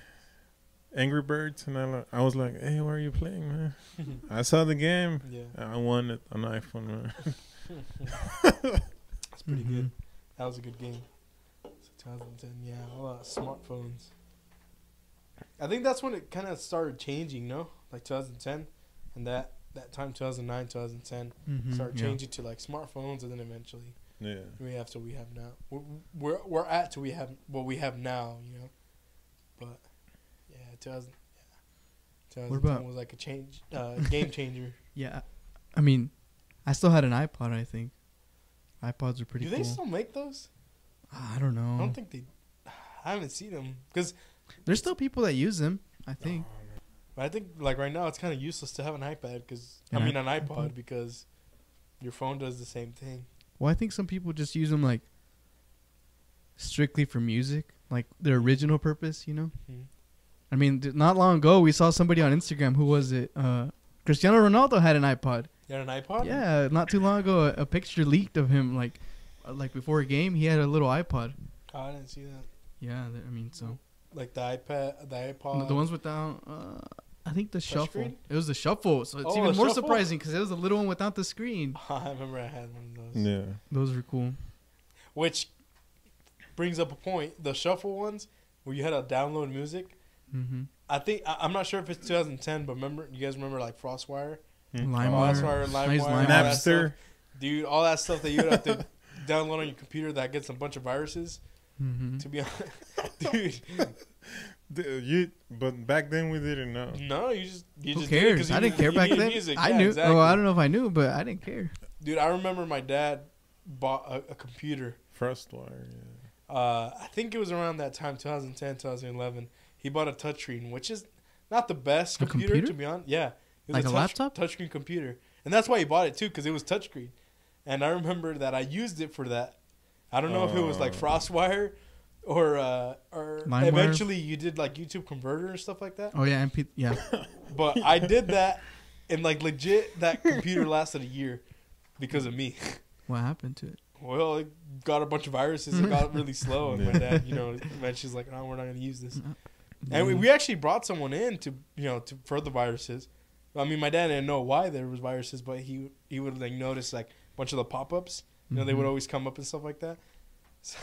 Angry Birds, and I, I was like, "Hey, where are you playing, man?" I saw the game. yeah, I won it an iPhone, man. that's pretty good. Mhm. That was a good game. 2010, yeah, a lot of smartphones. I think that's when it kind of started changing, no? like 2010, and that that time 2009, 2010 Mhm, started yeah. changing to like smartphones, and then eventually Yeah. we have to we have now. We're we're, we're at to we have what we have now, you know. But yeah, 2000. Yeah, What about- was like a change, uh, game changer. Yeah, I mean, I still had an iPod. I think iPods are pretty good. Do they cool. still make those? I don't know. I don't think they. I haven't seen them because There's still people that use them. I think. I think like right now it's kind of useless to have an iPad because I mean an iPod? iPod because your phone does the same thing. Well, I think some people just use them like strictly for music, like their original purpose. You know. Mhm. I mean, not long ago we saw somebody on Instagram. Who was it? Uh, Cristiano Ronaldo had an iPod. You had an iPod? Yeah, not too long ago, a, a picture leaked of him like, uh, like before a game, he had a little iPod. Oh, I didn't see that. Yeah, th- I mean, so Like the iPad, the the- iPod. the ones without, uh, I think the shuffle. Touchscreen? It was the shuffle, so it's Oh, even more shuffle? surprising because it was a little one without the screen. I remember I had one of those. Yeah. Those were cool. Which brings up a point. The shuffle ones where you had to download music. Mm-hmm. I think I, I'm not sure if it's 2010, but remember you guys remember like FrostWire, Hmm. LimeWire. FrostWire, I used LimeWire, all. Napster. dude, all that stuff that you would have to download on your computer that gets a bunch of viruses. Mm-hmm. To be honest, dude, The- you, but back then we didn't know. no, you just you Who just did it 'cause cares? you I didn't care back then. music. I Yeah, knew. Exactly. Oh, I don't know if I knew, but I didn't care. Dude, I remember my dad bought a, a computer. FrostWire. Yeah. Uh, I think it was around that time, 2010, 2011. He bought a touchscreen, which is not the best computer, computer? to be honest. Yeah, it was Like a touch, laptop? touchscreen computer, and that's why he bought it too, because it was touchscreen. And I remember that I used it for that. I don't know if it was like Oh. FrostWire or uh, or LimeWire? eventually you did like YouTube Converter and stuff like that. Oh yeah, MP. Yeah. But I did that, and like legit, that computer lasted a year because of me. what happened to it? Well, it got a bunch of viruses. It got really slow, and my dad, you know, eventually was like, "No, we're not going to use this." Mm. And we, we actually brought someone in to, you know, to for the viruses. I mean, my dad didn't know why there was viruses, but he he would like notice like a bunch of the pop ups. You know, they would Mhm. always come up and stuff like that. So,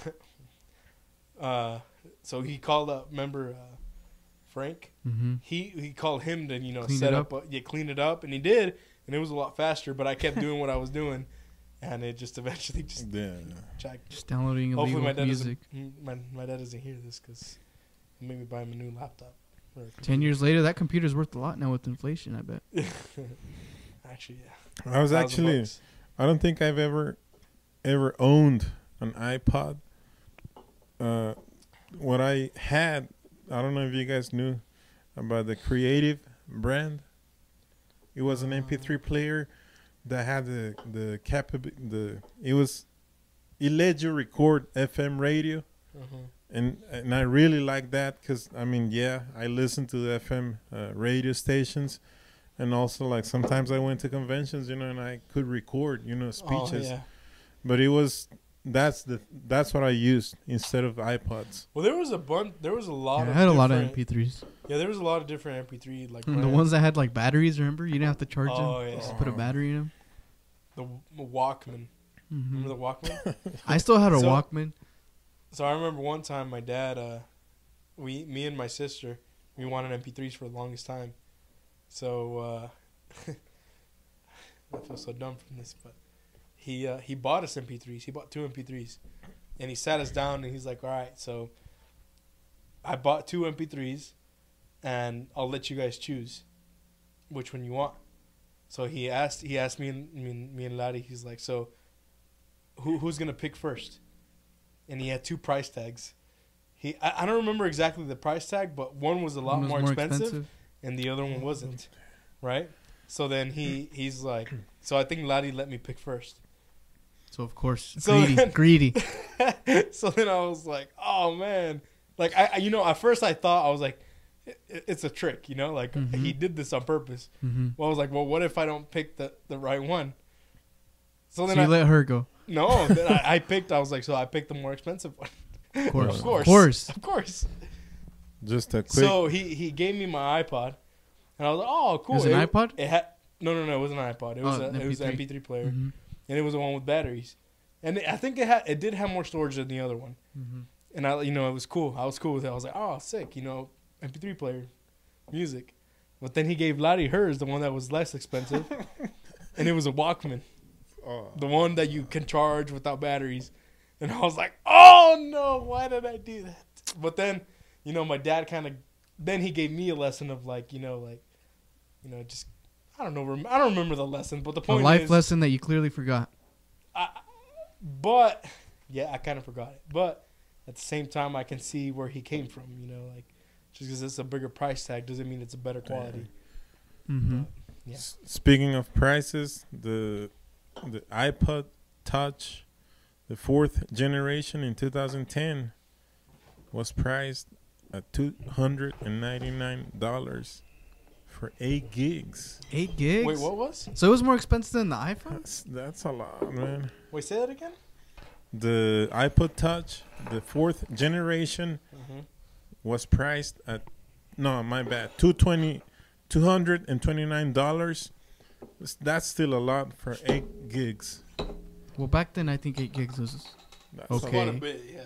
uh, so he called up. Remember uh, Frank? Mhm. He he called him to you know Clean set it up, uh, yeah, clean it up, and he did, and it was a lot faster. But I kept doing what I was doing, and it just eventually just Yeah. checked. Just downloading Hopefully, illegal my dad music. My my dad doesn't hear this because it made me buy him a new laptop. a Ten years later, that computer's worth a lot now with inflation. I bet. Actually, yeah. I was actually. bucks. I don't think I've ever, ever owned an iPod. Uh, what I had, I don't know if you guys knew about the Creative brand. It was an MP3 player that had the the capability. The it was, it let you record FM radio, Mhm. and and I really like that because I mean, yeah, I listened to the FM uh, radio stations. And also, like sometimes I went to conventions, you know, and I could record, you know, speeches Oh, yeah. but it was that's the that's what I used instead of iPods. Well, there was a bunch. There was a lot. Yeah, I had a lot of MP3s. Yeah, there was a lot of different MP3 like Mm, the ones that had like batteries. Remember, you didn't have to charge Oh them. yeah, Just put a battery in them. the W- Walkman. Remember the Walkman? I still had a So- Walkman. So I remember one time my dad, uh, we, me and my sister, we wanted MP3s for the longest time. So uh, I feel so dumb from this, but he uh, he bought us MP3s. He bought two MP3s, and he sat us down and he's like, "All right, so I bought two MP3s, and I'll let you guys choose which one you want." So he asked he asked me and me me and Laddie. He's like, "So who who's gonna pick first? And he had two price tags. He I, I don't remember exactly the price tag, but one was a lot was more, expensive, and the other one wasn't. Right? So then he he's like, so I think Laddie let me pick first. So of course, So greedy, then- greedy. so then I was like, oh man, like I, you know at first I thought I was like, it's a trick, you know, like Mhm. he did this on purpose. hmm Well, I was like, well, what if I don't pick the the right one? So So then you I, let her go. No, then I, I picked. I was like, so I picked the more expensive one. Of course, Of Of course, of course. of course. Just a quick. So he he gave me my iPod, and I was like, oh, cool. It was an iPod. It had no, no, no. It wasn't an iPod. It was Oh, a, an it was an MP3. MP3 player, Mhm. and it was the one with batteries. And I think it had it did have more storage than the other one. Mhm. And I, you know, it was cool. I was cool with it. I was like, oh, sick. You know, MP3 player, music. But then he gave Lottie hers, the one that was less expensive, and it was a Walkman, Oh, the one that you can charge without batteries. And I was like, oh no, why did I do that? But then, you know, my dad kind of, then he gave me a lesson of like, you know, like, you know, just I don't know, rem- I don't remember the lesson, but the point A life is, lesson that you clearly forgot. but yeah, I kind of forgot it. But at the same time, I can see where he came from. You know, like just because it's a bigger price tag doesn't mean it's a better quality. Mm-hmm. Yeah. S- Speaking of prices, the the iPod Touch, the fourth generation in 2010, was priced at two hundred and ninety nine dollars for eight gigs. Eight gigs. Wait, what was? So it was more expensive than the iPhone. That's that's a lot, man. Wait, say that again. The iPod Touch, the fourth generation, Mm-hmm. was priced at no, my bad, 220 229 dollars. That's still a lot for eight gigs. Well, back then I think eight gigs was. That's Okay. Quite a bit, yeah.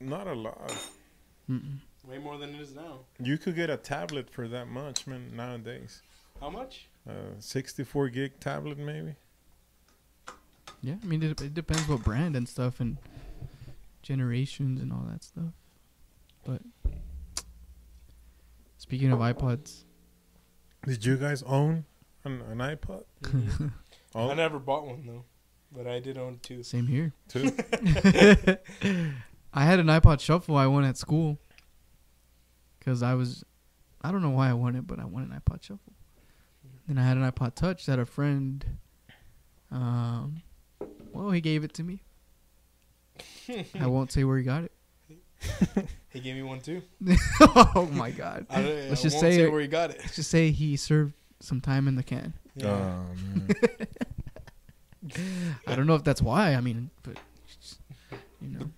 not a lot. Mm-mm. Way more than it is now. You could get a tablet for that much, man. Nowadays, How much? uh, 64 gig tablet maybe. Yeah, I mean it, it depends what brand and stuff and generations and all that stuff. But speaking of iPods, Did you guys own an, an iPod? Mhm. Oh, I never bought one though, but I did own two. same here. two. I had an iPod Shuffle I won at school because I was, I don't know why I won it, but I won an iPod Shuffle. Then I had an iPod Touch that a friend, um, well, he gave it to me. I won't say where he got it. He gave me one too. oh my god! I, Let's I just won't say say it- where he got it. Let's just say he served some time in the can. Yeah. Oh, man. I don't know if that's why. I mean, but you know,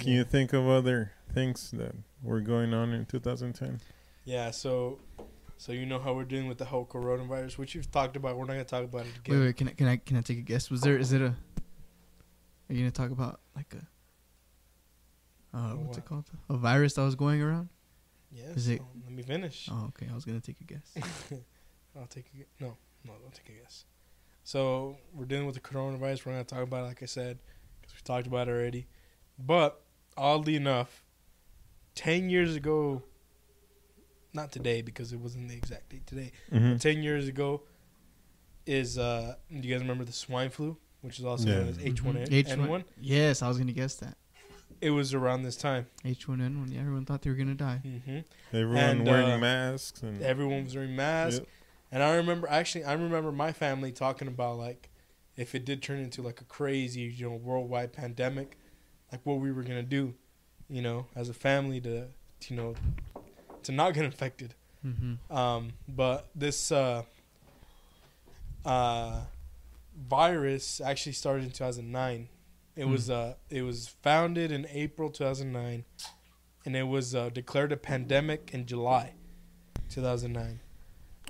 Can you think of other things that were going on in 2010? Yeah, so so you know how we're dealing with the whole coronavirus, which you've talked about. We're not gonna talk about it again. wait, wait. Can I, can I can I take a guess? Was there is it a? Are you gonna talk about like a? Uh, what's it called? A virus that was going around? Yes. Is it- so let me finish. Oh, okay. I was gonna take a guess. I'll take a gu- no, no, don't take a guess. So we're dealing with the coronavirus. We're not gonna talk about it, like I said, because we talked about it already. But oddly enough, ten years ago, not today because it wasn't the exact date today. Mm-hmm. Ten years ago is uh, do you guys remember the swine flu, which is also known as H one. N one? Yes, I was gonna guess that. It was around this time. H1N1. Yeah, everyone thought they were gonna die. hmm Everyone And, wearing uh, masks and Everyone was wearing masks. Yep. And I remember actually I remember my family talking about like if it did turn into like a crazy, you know, worldwide pandemic, like what we were gonna do, you know, as a family to, to you know to not get infected. Mm-hmm. Um, but this uh, uh, virus actually started in 2009. It Hmm. was uh, it was founded in April 2009, and it was uh, declared a pandemic in July 2009.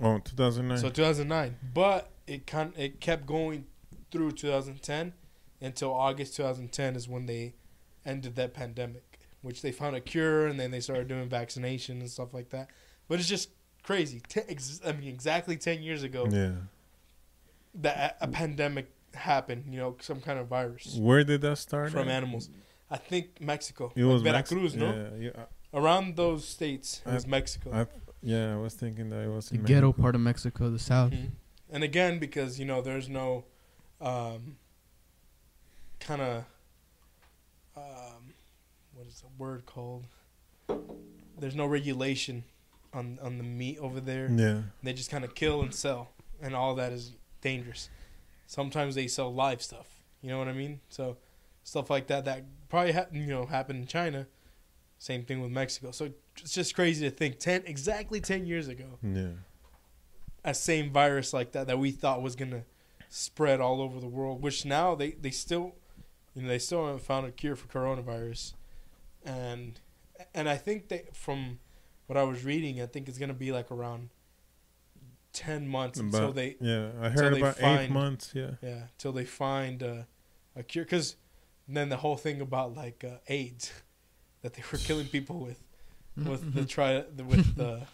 oh 2009. So 2009, but it kind it kept going through 2010 until August 2010 is when they ended that pandemic, which they found a cure and then they started doing vaccination and stuff like that. But it's just crazy. Ten, ex- I mean, exactly 10 years ago yeah. that a pandemic happened. You know, some kind of virus Where did that start? from at? animals. I think Mexico, It like was Veracruz, Mex- no? Yeah, yeah, Around those states, it was Mexico. I, yeah. I was thinking that it was The in ghetto Mexico. part of Mexico, the south. Mhm. And again, because you know, there's no um, kind of um, what is the word called? There's no regulation on on the meat over there. Yeah. They just kind of kill and sell, and all that is dangerous. Sometimes they sell live stuff. You know what I mean? So stuff like that that probably ha- you know happened in China. Same thing with Mexico. So it's just crazy to think ten exactly ten years ago Yeah. a same virus like that that we thought was gonna spread all over the world. Which now they they still, you know, they still haven't found a cure for coronavirus, and and I think that from what I was reading, I think it's gonna be like around ten months until they Yeah. I heard they about eight months. Yeah. yeah till they find uh, a cure. Because then the whole thing about like uh, AIDS that they were killing people with with the try the, with the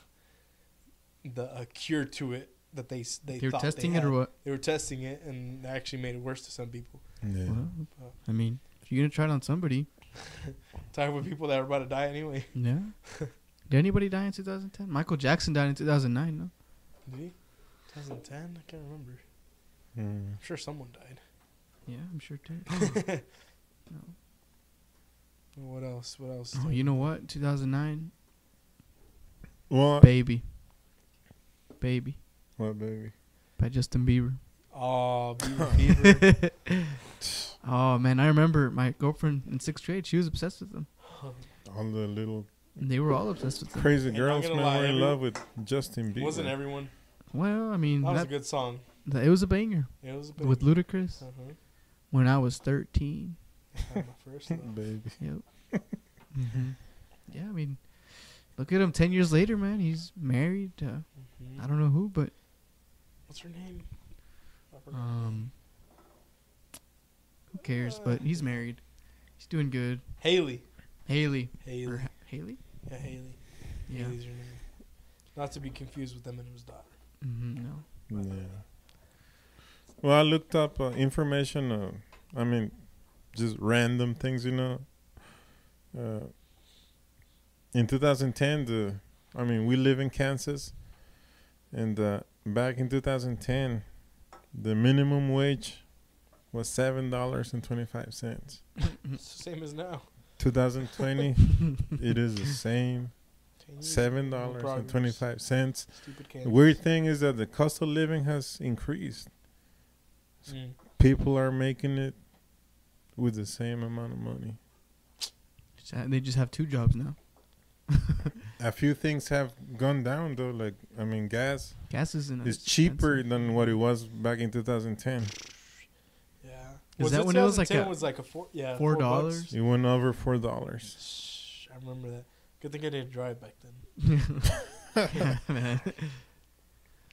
the a cure to it that they they They were testing they it or what? They were testing it and they actually made it worse to some people. Yeah. Well, I mean, if you're gonna try it on somebody, Talking with people that are about to die anyway. yeah. Did anybody die in 2010? Michael Jackson died in 2009. No. Did he? 2010? I can't remember. Mm. I'm sure someone died. Yeah, I'm sure too. no. What else? What else? Oh, you know what? 2009, What? baby, baby What baby? by Justin Bieber. Oh, Beaver Fever. oh man, I remember my girlfriend in sixth grade. She was obsessed with them. All the little And they were all obsessed with them. crazy And girls, man, lie, were in love with Justin Bieber. Wasn't everyone? Well, I mean, That was a good song. that- it was a banger It was a big. with Ludacris uh-huh. when I was 13. Not my first though. baby. Yep. hmm Yeah, I mean, look at him. Ten years later, man, he's married. To, Mhm. I don't know who, but What's her name? Um, who cares? But he's married. He's doing good. Haley. Haley or Haley. Ha- Haley? Yeah, Haley. Yeah. Haley's her name. Not to be confused with Eminem's daughter. Hmm no. Yeah. Well, I looked up uh, information. Uh, I mean, just random things, you know. Uh, in 2010, the I mean, we live in Kansas, and uh, back in 2010, the minimum wage was seven dollars and twenty-five cents. Same as now. 2020, it is the same, 10 years, seven no dollars and progress. twenty-five The weird thing is that the cost of living has increased. Mm. people are making it with the same amount of money. They just have two jobs now. A few things have gone down though. Like I mean, gas Gas isn't. is cheaper than what it was back in 2010. Yeah. Is that when it was like 2010 a- was like a four, yeah, four dollars? It went over four dollars. I remember that. Good thing I didn't drive back then. yeah, man.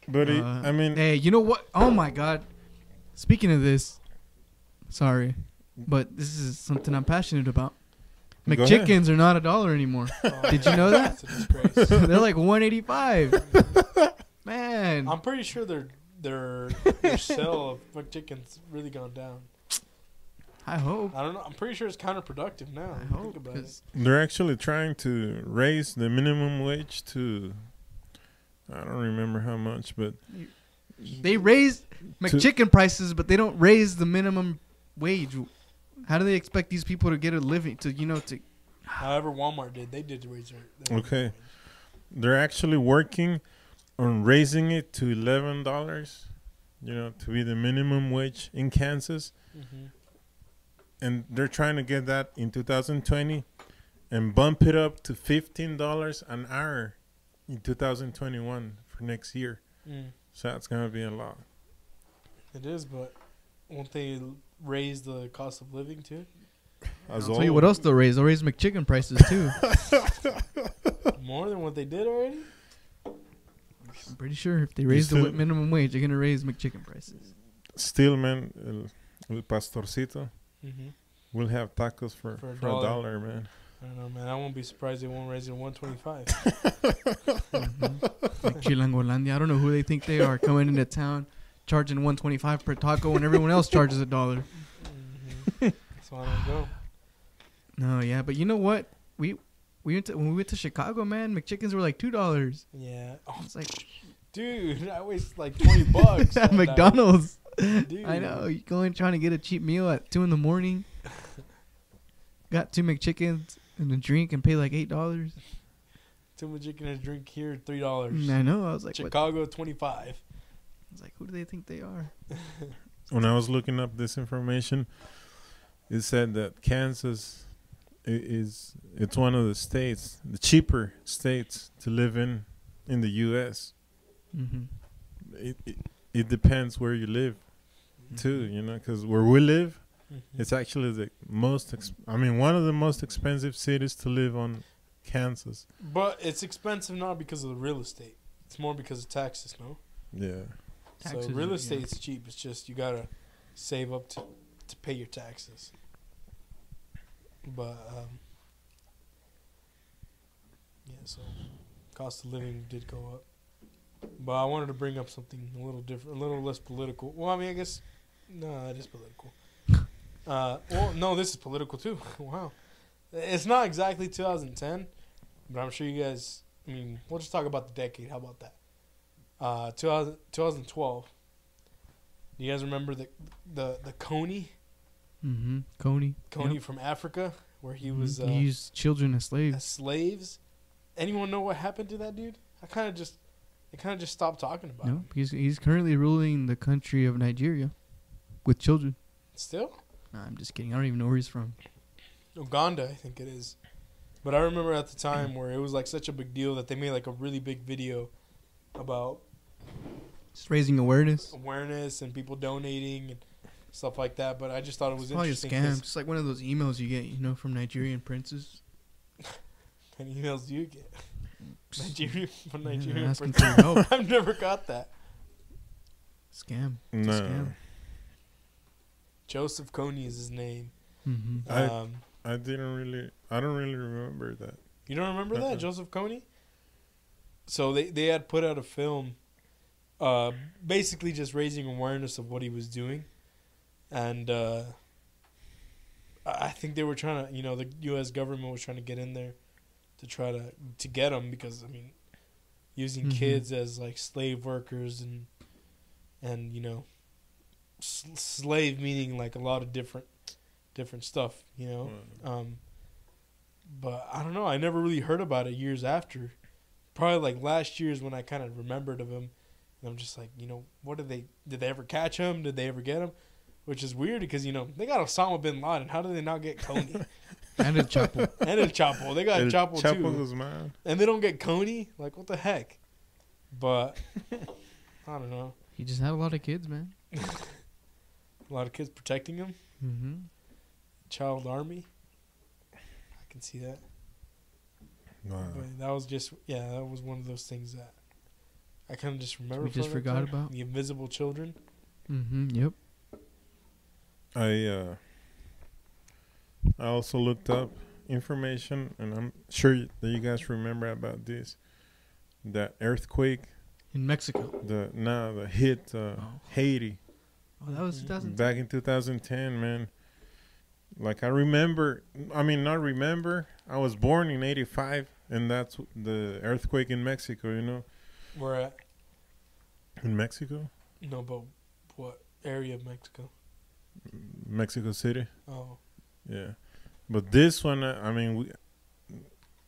But it, Uh, I mean, Hey, you know what? Oh my god. Speaking of this, sorry, but this is something I'm passionate about. Go. McChickens are not a dollar anymore. Oh, Did you know that? It's a. They're like 185. Man, I'm pretty sure their their their sale of McChicken's really gone down. I hope. I don't know. I'm pretty sure it's counterproductive now. I Think hope about it. 'cause they're actually trying to raise the minimum wage to. I don't remember how much, but they raise McChicken prices, but they don't raise the minimum wage. How do they expect these people to get a living? To you know, to However, Walmart did. They did raise their. their Okay. they're actually working on raising it to eleven dollars. You know, to be the minimum wage in Kansas. hmm and they're trying to get that in 2020 and bump it up to $15 an hour in 2021 for next year. Mm. So that's going to be a lot. It is, but won't they raise the cost of living too? As I'll tell you what else they'll raise. They'll raise McChicken prices too. More than what they did already? I'm pretty sure if they raise the still- wi- minimum wage, they're gonna raise McChicken prices. Still, man, el, el pastorcito Mm-hmm. will have tacos for, For for, a a, dollar. dollar. man. I don't know, man. I won't be surprised they won't raise it to 125. Mhm. Like Chilangolandia. I don't know who they think they are coming into town, charging 125 per taco when everyone else charges a dollar. hmm So I don't go. No, yeah, but you know what? We we went to, when we went to Chicago, man. McChickens were like two dollars. Yeah. Oh, It's like dude, I waste like 20 bucks. at that. McDonald's. Dude. I know you go in trying to get a cheap meal at two in the morning. Got two McChickens and a drink and pay like eight dollars. Too much chicken and a drink here, three dollars. I know. I was like. Chicago, 25. I was like, who do they think they are? When I was looking up this information, it said that Kansas is it's one of the states, the cheaper states to live in in the U.S. Mm-hmm. It it, it depends where you live too, you know, because where we live, Mhm. it's actually the most. Ex- I mean, one of the most expensive cities to live on, Kansas. But it's expensive not because of the real estate. It's more because of taxes, no? Yeah, Taxes so are- real yeah. estate's cheap. It's just you gotta save up to to pay your taxes. But um, yeah, so cost of living did go up. But I wanted to bring up something a little different, a little less political. Well, I mean, I guess no, it is political. uh, well, no, this is political too. wow, it's not exactly 2010, but I'm sure you guys. I mean, we'll just talk about the decade. How about that? Uh, 2000, 2012. Do you guys remember the the the Kony Mm-hmm. Kony. Kony Yep. from Africa, where he Mhm. was uh, he used children as as slaves. slaves? Anyone know what happened to that dude? I kind of just, I kind of just stopped talking about No, him. he's he's currently ruling the country of Nigeria with children. Still, Nah, I'm just kidding. I don't even know where he's from. Uganda, I think it is. But I remember at the time where it was like such a big deal that they made like a really big video about Just raising awareness. awareness and people donating and stuff like that. But I just thought it was It's probably a interesting. scam. 'cause- Just like one of those emails you get, you know, from Nigerian princes. What emails do you get? Nigerian from Nigerian. asking person. for help. I've never got that. Scam. No, scam. Joseph Kony is his name. Mm-hmm. I- Um, I didn't really. I don't really remember that. You don't remember that, Uh-uh. Joseph Kony? So they they had put out a film, uh, basically just raising awareness of what he was doing, and uh, I I think they were trying to, you know, the U.S. government was trying to get in there to try to to get them because I mean, using Mhm. kids as like slave workers and and you know, s- slave meaning like a lot of different different stuff, you know. Um, but I don't know. I never really heard about it years after. Probably like last year is when I kind of remembered of him, and I'm just like, you know, what did they? Did they ever catch him? Did they ever get him? Which is weird because you know they got Osama bin Laden. How did they not get Kony And a Chapo. and El Chapo? They got El Chapo, Chapo too, Guzman. and they don't get Kony. Like what the heck? But I don't know. He just had a lot of kids, man. A lot of kids protecting him. Mm-hmm. Child army. I can see that. Wow. But that was just yeah, that was one of those things that I kind of just remember. We just forgot time. about. the invisible children. Mm-hmm. Yep. I uh, I also looked up information, and I'm sure that you guys remember about this. That earthquake, In Mexico. the now the hit uh, Oh. Haiti Oh, that was Mhm. 2000. back in 2010, man. Like I remember, I mean not remember. I was born in '85, and that's the earthquake in Mexico. You know, Where at? in Mexico, No, but what area of Mexico? Mexico City. Oh, Yeah, but this one, uh, I mean, we,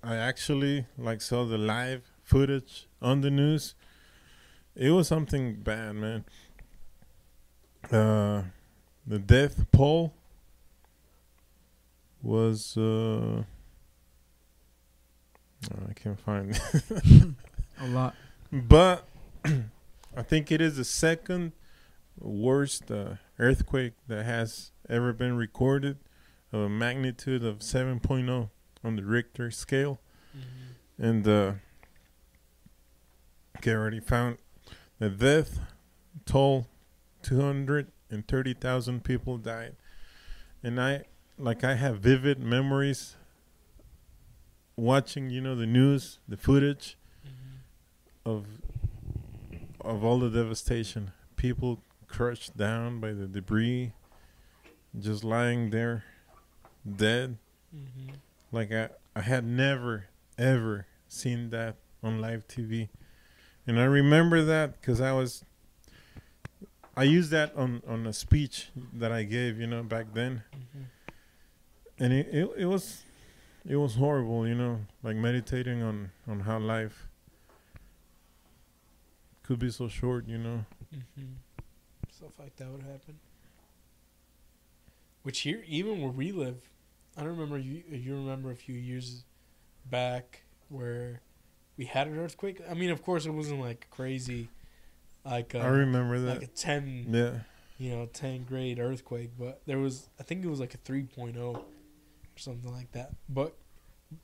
I actually like saw the live footage on the news. It was something bad, man. Uh, the death poll was uh, I can't find, A lot. but I think it is the second worst uh, earthquake that has ever been recorded of a magnitude of 7.0 on the Richter scale. mm-hmm. And uh, already found the death toll 230,000 people died. And I, like, I have vivid memories watching, you know, the news, the footage Mm-hmm. of of all the devastation. People crushed down by the debris, just lying there, dead. Mm-hmm. Like I, I had never ever seen that on live TV, and I remember that because I was. I used that on on a speech that I gave, you know, back then, Mm-hmm. and it, it it was, it was horrible, you know, like meditating on on how life could be so short, you know. Mm-hmm. Stuff like that would happen. Which here, even where we live, I don't remember. You you remember a few years back where we had an earthquake? I mean, of course, it wasn't like crazy, like uh, I remember that. like a ten, yeah, you know, ten grade earthquake. But there was, I think it was like a three or something like that. But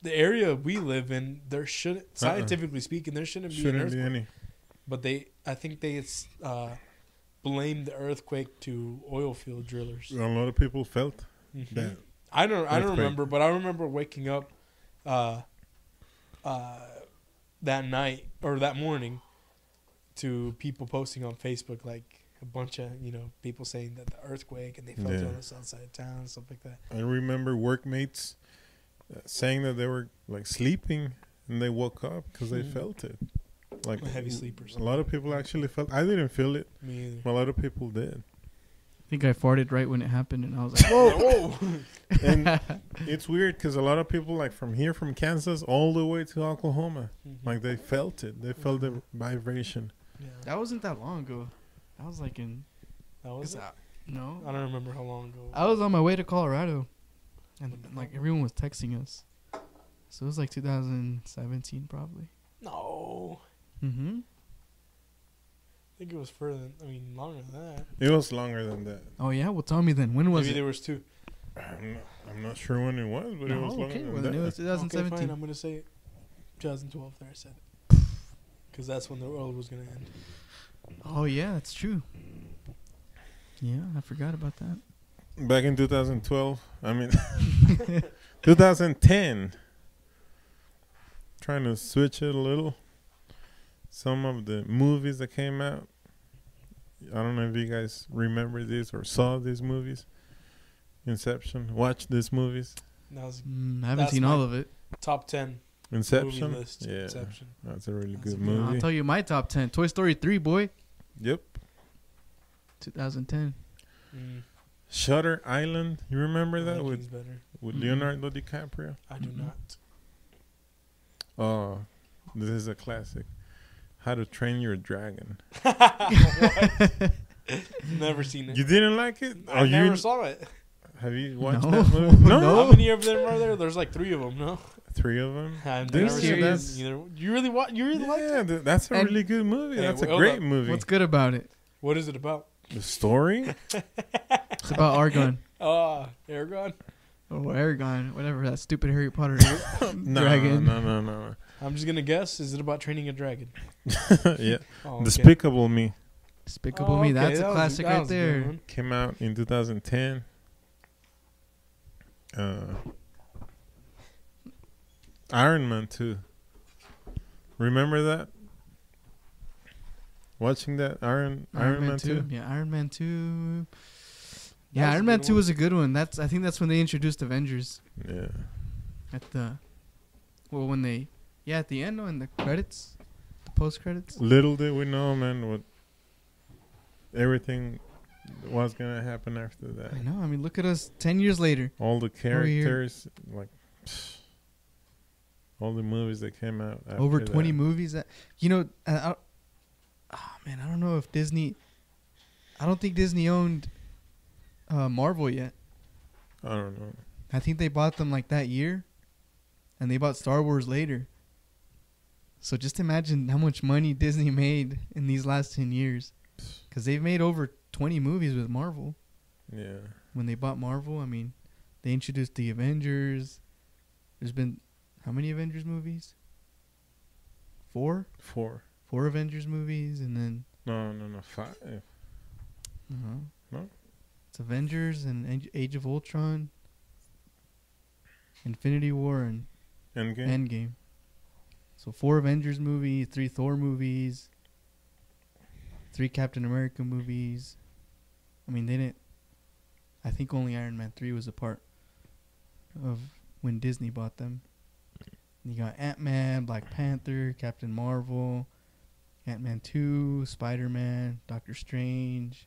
the area we live in, there shouldn't, scientifically speaking, there shouldn't be an shouldn't earthquake be any. but they I think they uh, blamed the earthquake to oil field drillers. A lot of people felt Mhm. that. I don't I don't remember, but I remember waking up uh, uh, that night or that morning to people posting on Facebook like a bunch of you know people saying that the earthquake and they felt it Yeah. on the south side of town and stuff like that. I remember workmates uh, saying that they were like sleeping and they woke up because they Mhm. felt it. Like Heavy sleepers. A lot of people actually felt. I didn't feel it. Me either. but A lot of people did. I think I farted right when it happened, and I was like, Whoa! whoa. And it's weird because a lot of people, like from here, from Kansas, all the way to Oklahoma, like they felt it. They felt the vibration. yeah. that wasn't that long ago. I was like in that was. is it? that- no. I don't remember how long ago. I was on my way to Colorado, and like everyone was texting us. So it was like 2017, probably. no, Mm-hmm. I think it was further. Than, I mean, longer than that. It was longer than that. Oh yeah, well tell me then. When was Maybe it? there was two. I'm not, I'm not sure when it was, but it was longer okay, than well that. then it was Okay, fine. 2017. I'm gonna say 2012. There, I said it. Because that's when the world was gonna end. oh yeah, that's true. Yeah, I forgot about that. Back in 2012, I mean 2010. Trying to switch it a little. Some of the movies that came out. I don't know if you guys remember this or saw these movies. Inception. Watch these movies. That was Mm, I haven't seen all of it. top ten Inception. movie list. Yeah, Inception. that's a really That's a good good I'll tell you my top 10. Toy Story 3, boy. Yep. 2010. Mm, Shutter Island. You remember that with better. with Mhm. Leonardo DiCaprio? I do Mhm. not. Oh, this is a classic. How to Train Your Dragon. Never seen it. You didn't like it? I Oh, never you saw it. have you watched No. that movie? No, No. How many of them are there? There's like three of them. No, three of them. I've This never seen series- that either. You really want? You really like it? Yeah, th- that's a And- really good movie. Hey, that's a hold great up. movie. What's good about it? What is it about? the story? It's about Argon. Ah, Eragon. Oh, Eragon. Whatever, that stupid Harry Potter no, dragon. No, no, no, no, I'm just gonna guess. Is it about training a dragon? yeah, Oh, okay. Despicable Me Despicable Oh, Me. That's that a was- classic that right was a good there. came out in 2010. Uh, Iron Man 2. Remember that? Watching that Iron Iron, Man, 2. Yeah, Iron Man 2. Yeah, was Iron Man 2 one. was a good one. That's I think that's when they introduced Avengers Yeah. at the well when they yeah, at the end when the credits, the post credits. Little did we know, man, what everything was gonna happen after that. I know. I mean, look at us 10 years later. All the characters, like all the movies that came out. After Over 20 that. movies that you know, I, I, oh man, I don't know if Disney I don't think Disney owned uh, Marvel yet. I don't know. I think they bought them like that year, and they bought Star Wars later. So just imagine how much money Disney made in these last ten years, because they've made over twenty movies with Marvel. Yeah. When they bought Marvel, I mean, they introduced the Avengers. There's been how many Avengers movies? Four, Four. four Avengers movies, and then No, no, no. Five. uh No? it's Avengers and Age- Age of Ultron, Infinity War, and Endgame. Endgame. So four Avengers movies, three Thor movies, three Captain America movies. I mean, they didn't. I think only Iron Man three was a part of when Disney bought them. You got Ant Man, Black Panther, Captain Marvel, Ant Man two, Spider Man, Doctor Strange,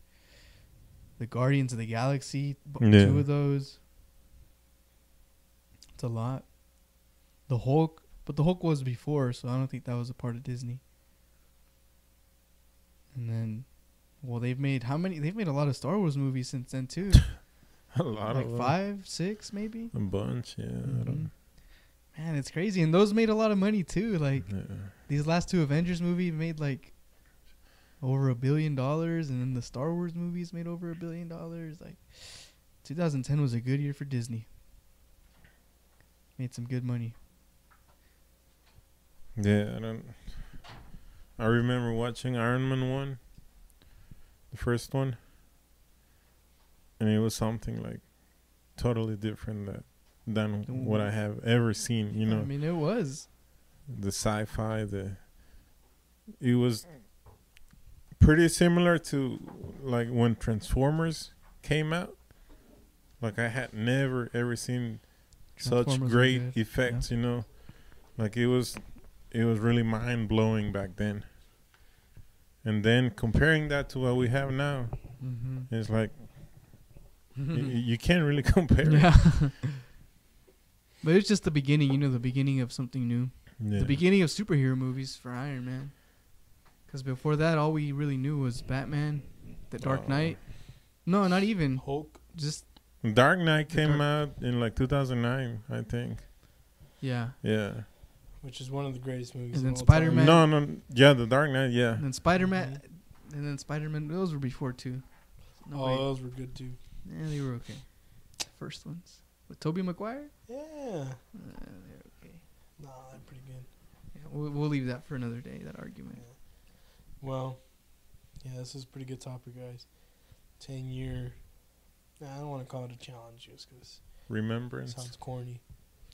the Guardians of the Galaxy. Yeah. Two of those. It's a lot. The Hulk, but the Hulk was before, so I don't think that was a part of Disney. And then, well, they've made how many? They've made a lot of Star Wars movies since then too. a lot like of them. five, six, maybe. A bunch, yeah. I Mhm. don't, Man, it's crazy, and those made a lot of money too. Like yeah. these last two Avengers movies made like over a billion dollars, and then the Star Wars movies made over a billion dollars. Like 2010 was a good year for Disney. Made some good money. Yeah, I don't. I remember watching Iron Man one, the first one, and it was something like totally different that than what I have ever seen. You know, I mean, it was. the sci-fi, the it was pretty similar to like when Transformers came out. Like I had never ever seen such great effects, you know. Like it was it was really mind blowing back then. And then comparing that to what we have now, Mm-hmm. it's like y- y- you can't really compare. Yeah. but it's just the beginning, you know, the beginning of something new. Yeah. The beginning of superhero movies for Iron Man. Because before that, all we really knew was Batman, The Dark Oh. Knight. No, not even. Hulk. Just Dark Knight came Dark- out in like 2009, I think. yeah. Yeah. Which is one of the greatest movies. And then all. Spider-Man. No, no, yeah, the Dark Knight, yeah. And then Spider Man, and then Spider Man. Those were before too. No oh, way. those were good too. Yeah, they were okay. First ones with Tobey Maguire. Yeah, Uh, they're okay. nah, they're pretty good. Yeah, we'll, we'll leave that for another day. That argument. Well, yeah, this is a pretty good topic, guys. Ten year. Nah, I don't want to call it a challenge just because Remembrance. sounds corny.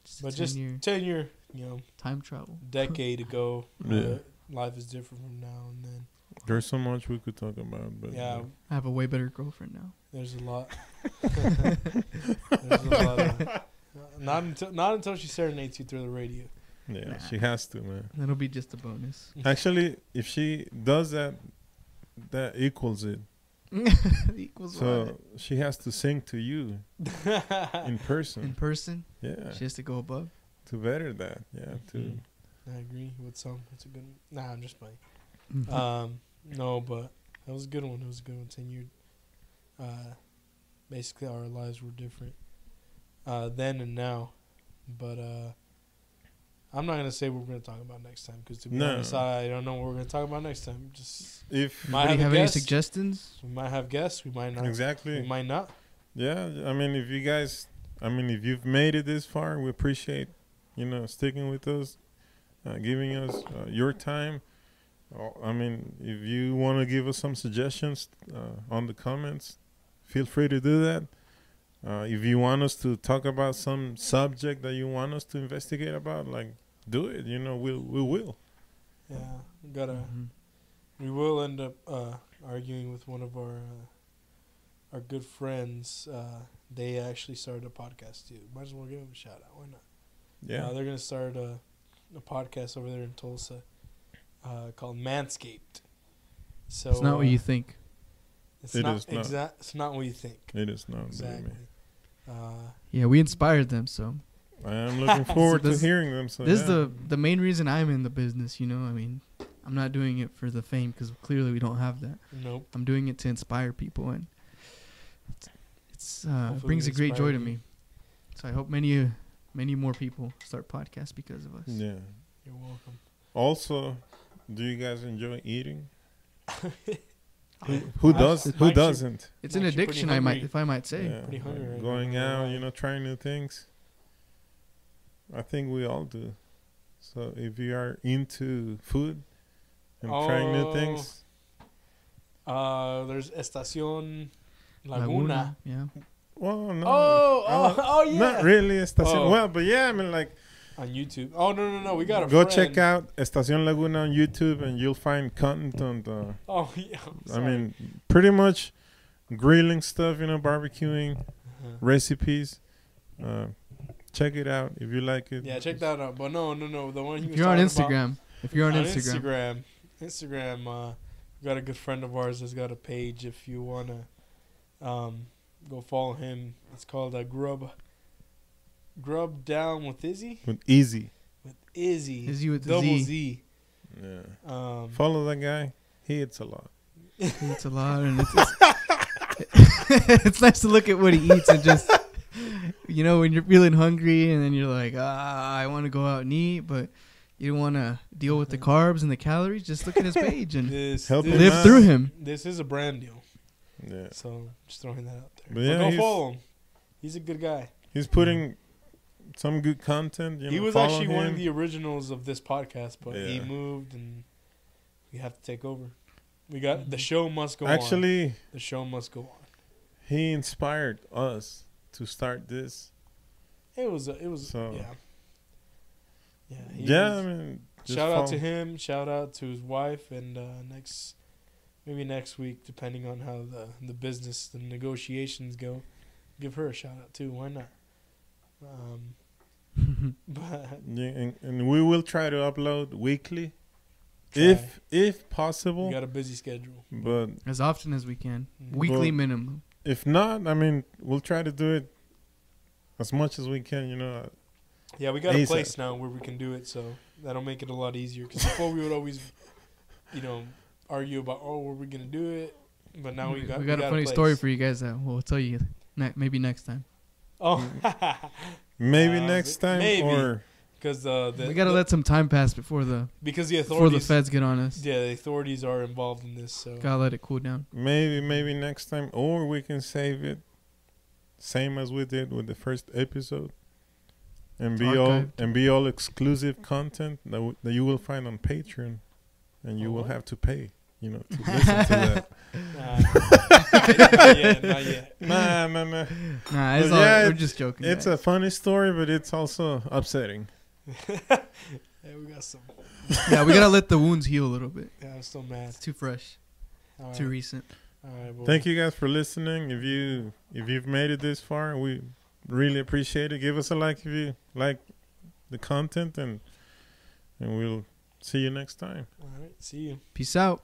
Just But a just 10-year ten year, you know, time travel. decade ago. uh, Yeah. life is different from now and then. There's so much we could talk about, but Yeah, I have a way better girlfriend now. there's a lot. there's a lot. Of, not until not until she serenades you through the radio. yeah, Nah. she has to, man. That'll be just a bonus. Actually, if she does that, that equals it. Equals So what? she has to sing to you in person. in person. person. Yeah, She has to go above. To better that. Yeah, to Mhm. I agree with some. It's a good. Nah, I'm just playing. Mhm. Um, no, but that was a good one. It was a good one. Ten year. Uh, basically, our lives were different uh, then and now, but uh, I'm not gonna say what we're gonna talk about next time because to be No. honest, I don't know what we're gonna talk about next time. Just if might Anybody have, have any suggestions? We might have guests. We might not. exactly. We might not. Yeah, I mean, if you guys, I mean, if you've made it this far, we appreciate, you know, sticking with us, uh, giving us uh, your time. Uh, I mean, if you want to give us some suggestions uh, on the comments, feel free to do that. Uh, if you want us to talk about some subject that you want us to investigate about, like, do it. You know, we'll we will. Yeah, we gotta. Mhm. We will end up uh, arguing with one of our uh, our good friends. Uh, they actually started a podcast too. Might as well give them a shout out. Why not? Yeah. Uh, they're gonna start a, a podcast over there in Tulsa uh, called Manscaped. So It's not what uh, you think. It's It not is not. exact. It's not what you think. it is not. Exactly. Uh, Yeah, we inspired them, so I am looking forward to this- hearing them. So this yeah. is the the main reason I'm in the business. You know, I mean, I'm not doing it for the fame because clearly we don't have that. nope. I'm doing it to inspire people, and it's, it's uh, brings a great joy inspire to me. So I hope many uh, many more people start podcasts because of us. yeah. You're welcome. Also, do you guys enjoy eating? Who, who does? Who makes doesn't? It's an Makes you pretty addiction, I might, if I might say. Yeah, Pretty hungry like going now. out, you know, trying new things. I think we all do. So if you are into food and trying new Oh, things, Uh, there's Estación Laguna. Yeah. Well, no, Oh, oh, uh, oh, yeah. not really Estación. Oh. Well, but yeah, I mean, like, On YouTube. Oh no no no, we got a go friend. check out Estación Laguna on YouTube, and you'll find content on the. Oh yeah. I'm I mean, pretty much grilling stuff, you know, barbecuing Uh-huh. recipes. Uh, check it out if you like it. Yeah, check that out. But no no no, the one he If you're on talking about- Instagram, if you're on, on Instagram, Instagram, Instagram, uh, we got a good friend of ours that's got a page. If you wanna, um, go follow him. It's called uh, Grub. Grub down with Izzy. With easy. With Izzy. Izzy with the double Z. Z. Yeah. Um, Follow that guy. He eats a lot. it's a lot, and it's, it's, it's nice to look at what he eats and just, you know, when you're feeling hungry and then you're like, ah, I want to go out and eat, but you don't want to deal with the carbs and the calories. Just look at his page and this, Help this, him live through him. This is a brand deal. Yeah. So just throwing that out there. But But yeah, go follow him. He's a good guy. He's putting some good content. You he know, was follow actually one of the originals of this podcast, but he moved and we have to take over. We got the show must go on. Actually, The show must go on. he inspired us to start this. It was a, it was So- yeah. Yeah. he yeah, I mean, shout out to him. Shout out to his wife and uh, next maybe next week, depending on how the the business, the negotiations go. Give her a shout out too. Why not? Um, but Yeah, and, and we will try to upload weekly, try. if if you possible. got a busy schedule. But as often as we can, Mhm. weekly minimum. if not, I mean, we'll try to do it as much as we can. You know, Yeah, we got a place now where we can do it, so that'll make it a lot easier. Because before we would always, you know, argue about oh, were we gonna do it? But now we got we got a funny story for you guys that we'll tell you ne- maybe next time. Oh, maybe Uh, next time maybe. or because uh, the we gotta the- let some time pass before the because the before the authorities, feds get on us. yeah, the authorities are involved in this. So Gotta let it cool down. maybe maybe next time or we can save it same as we did with the first episode and be all and be all exclusive content that, w- that you will find on patreon and you Oh, will what? have to pay you know to listen to that not yet, not yet. nah nah nah Nah, it's But all, yeah, we're it- just joking. it's guys. a funny story but it's also upsetting Yeah, we got some. yeah, we gotta let the wounds heal a little bit. Yeah, I'm still mad. It's too fresh, All too recent. all right, well, thank you guys for listening if you if you've made it this far we really appreciate it give us a like if you like the content and and we'll see you next time All right, see you. Peace out.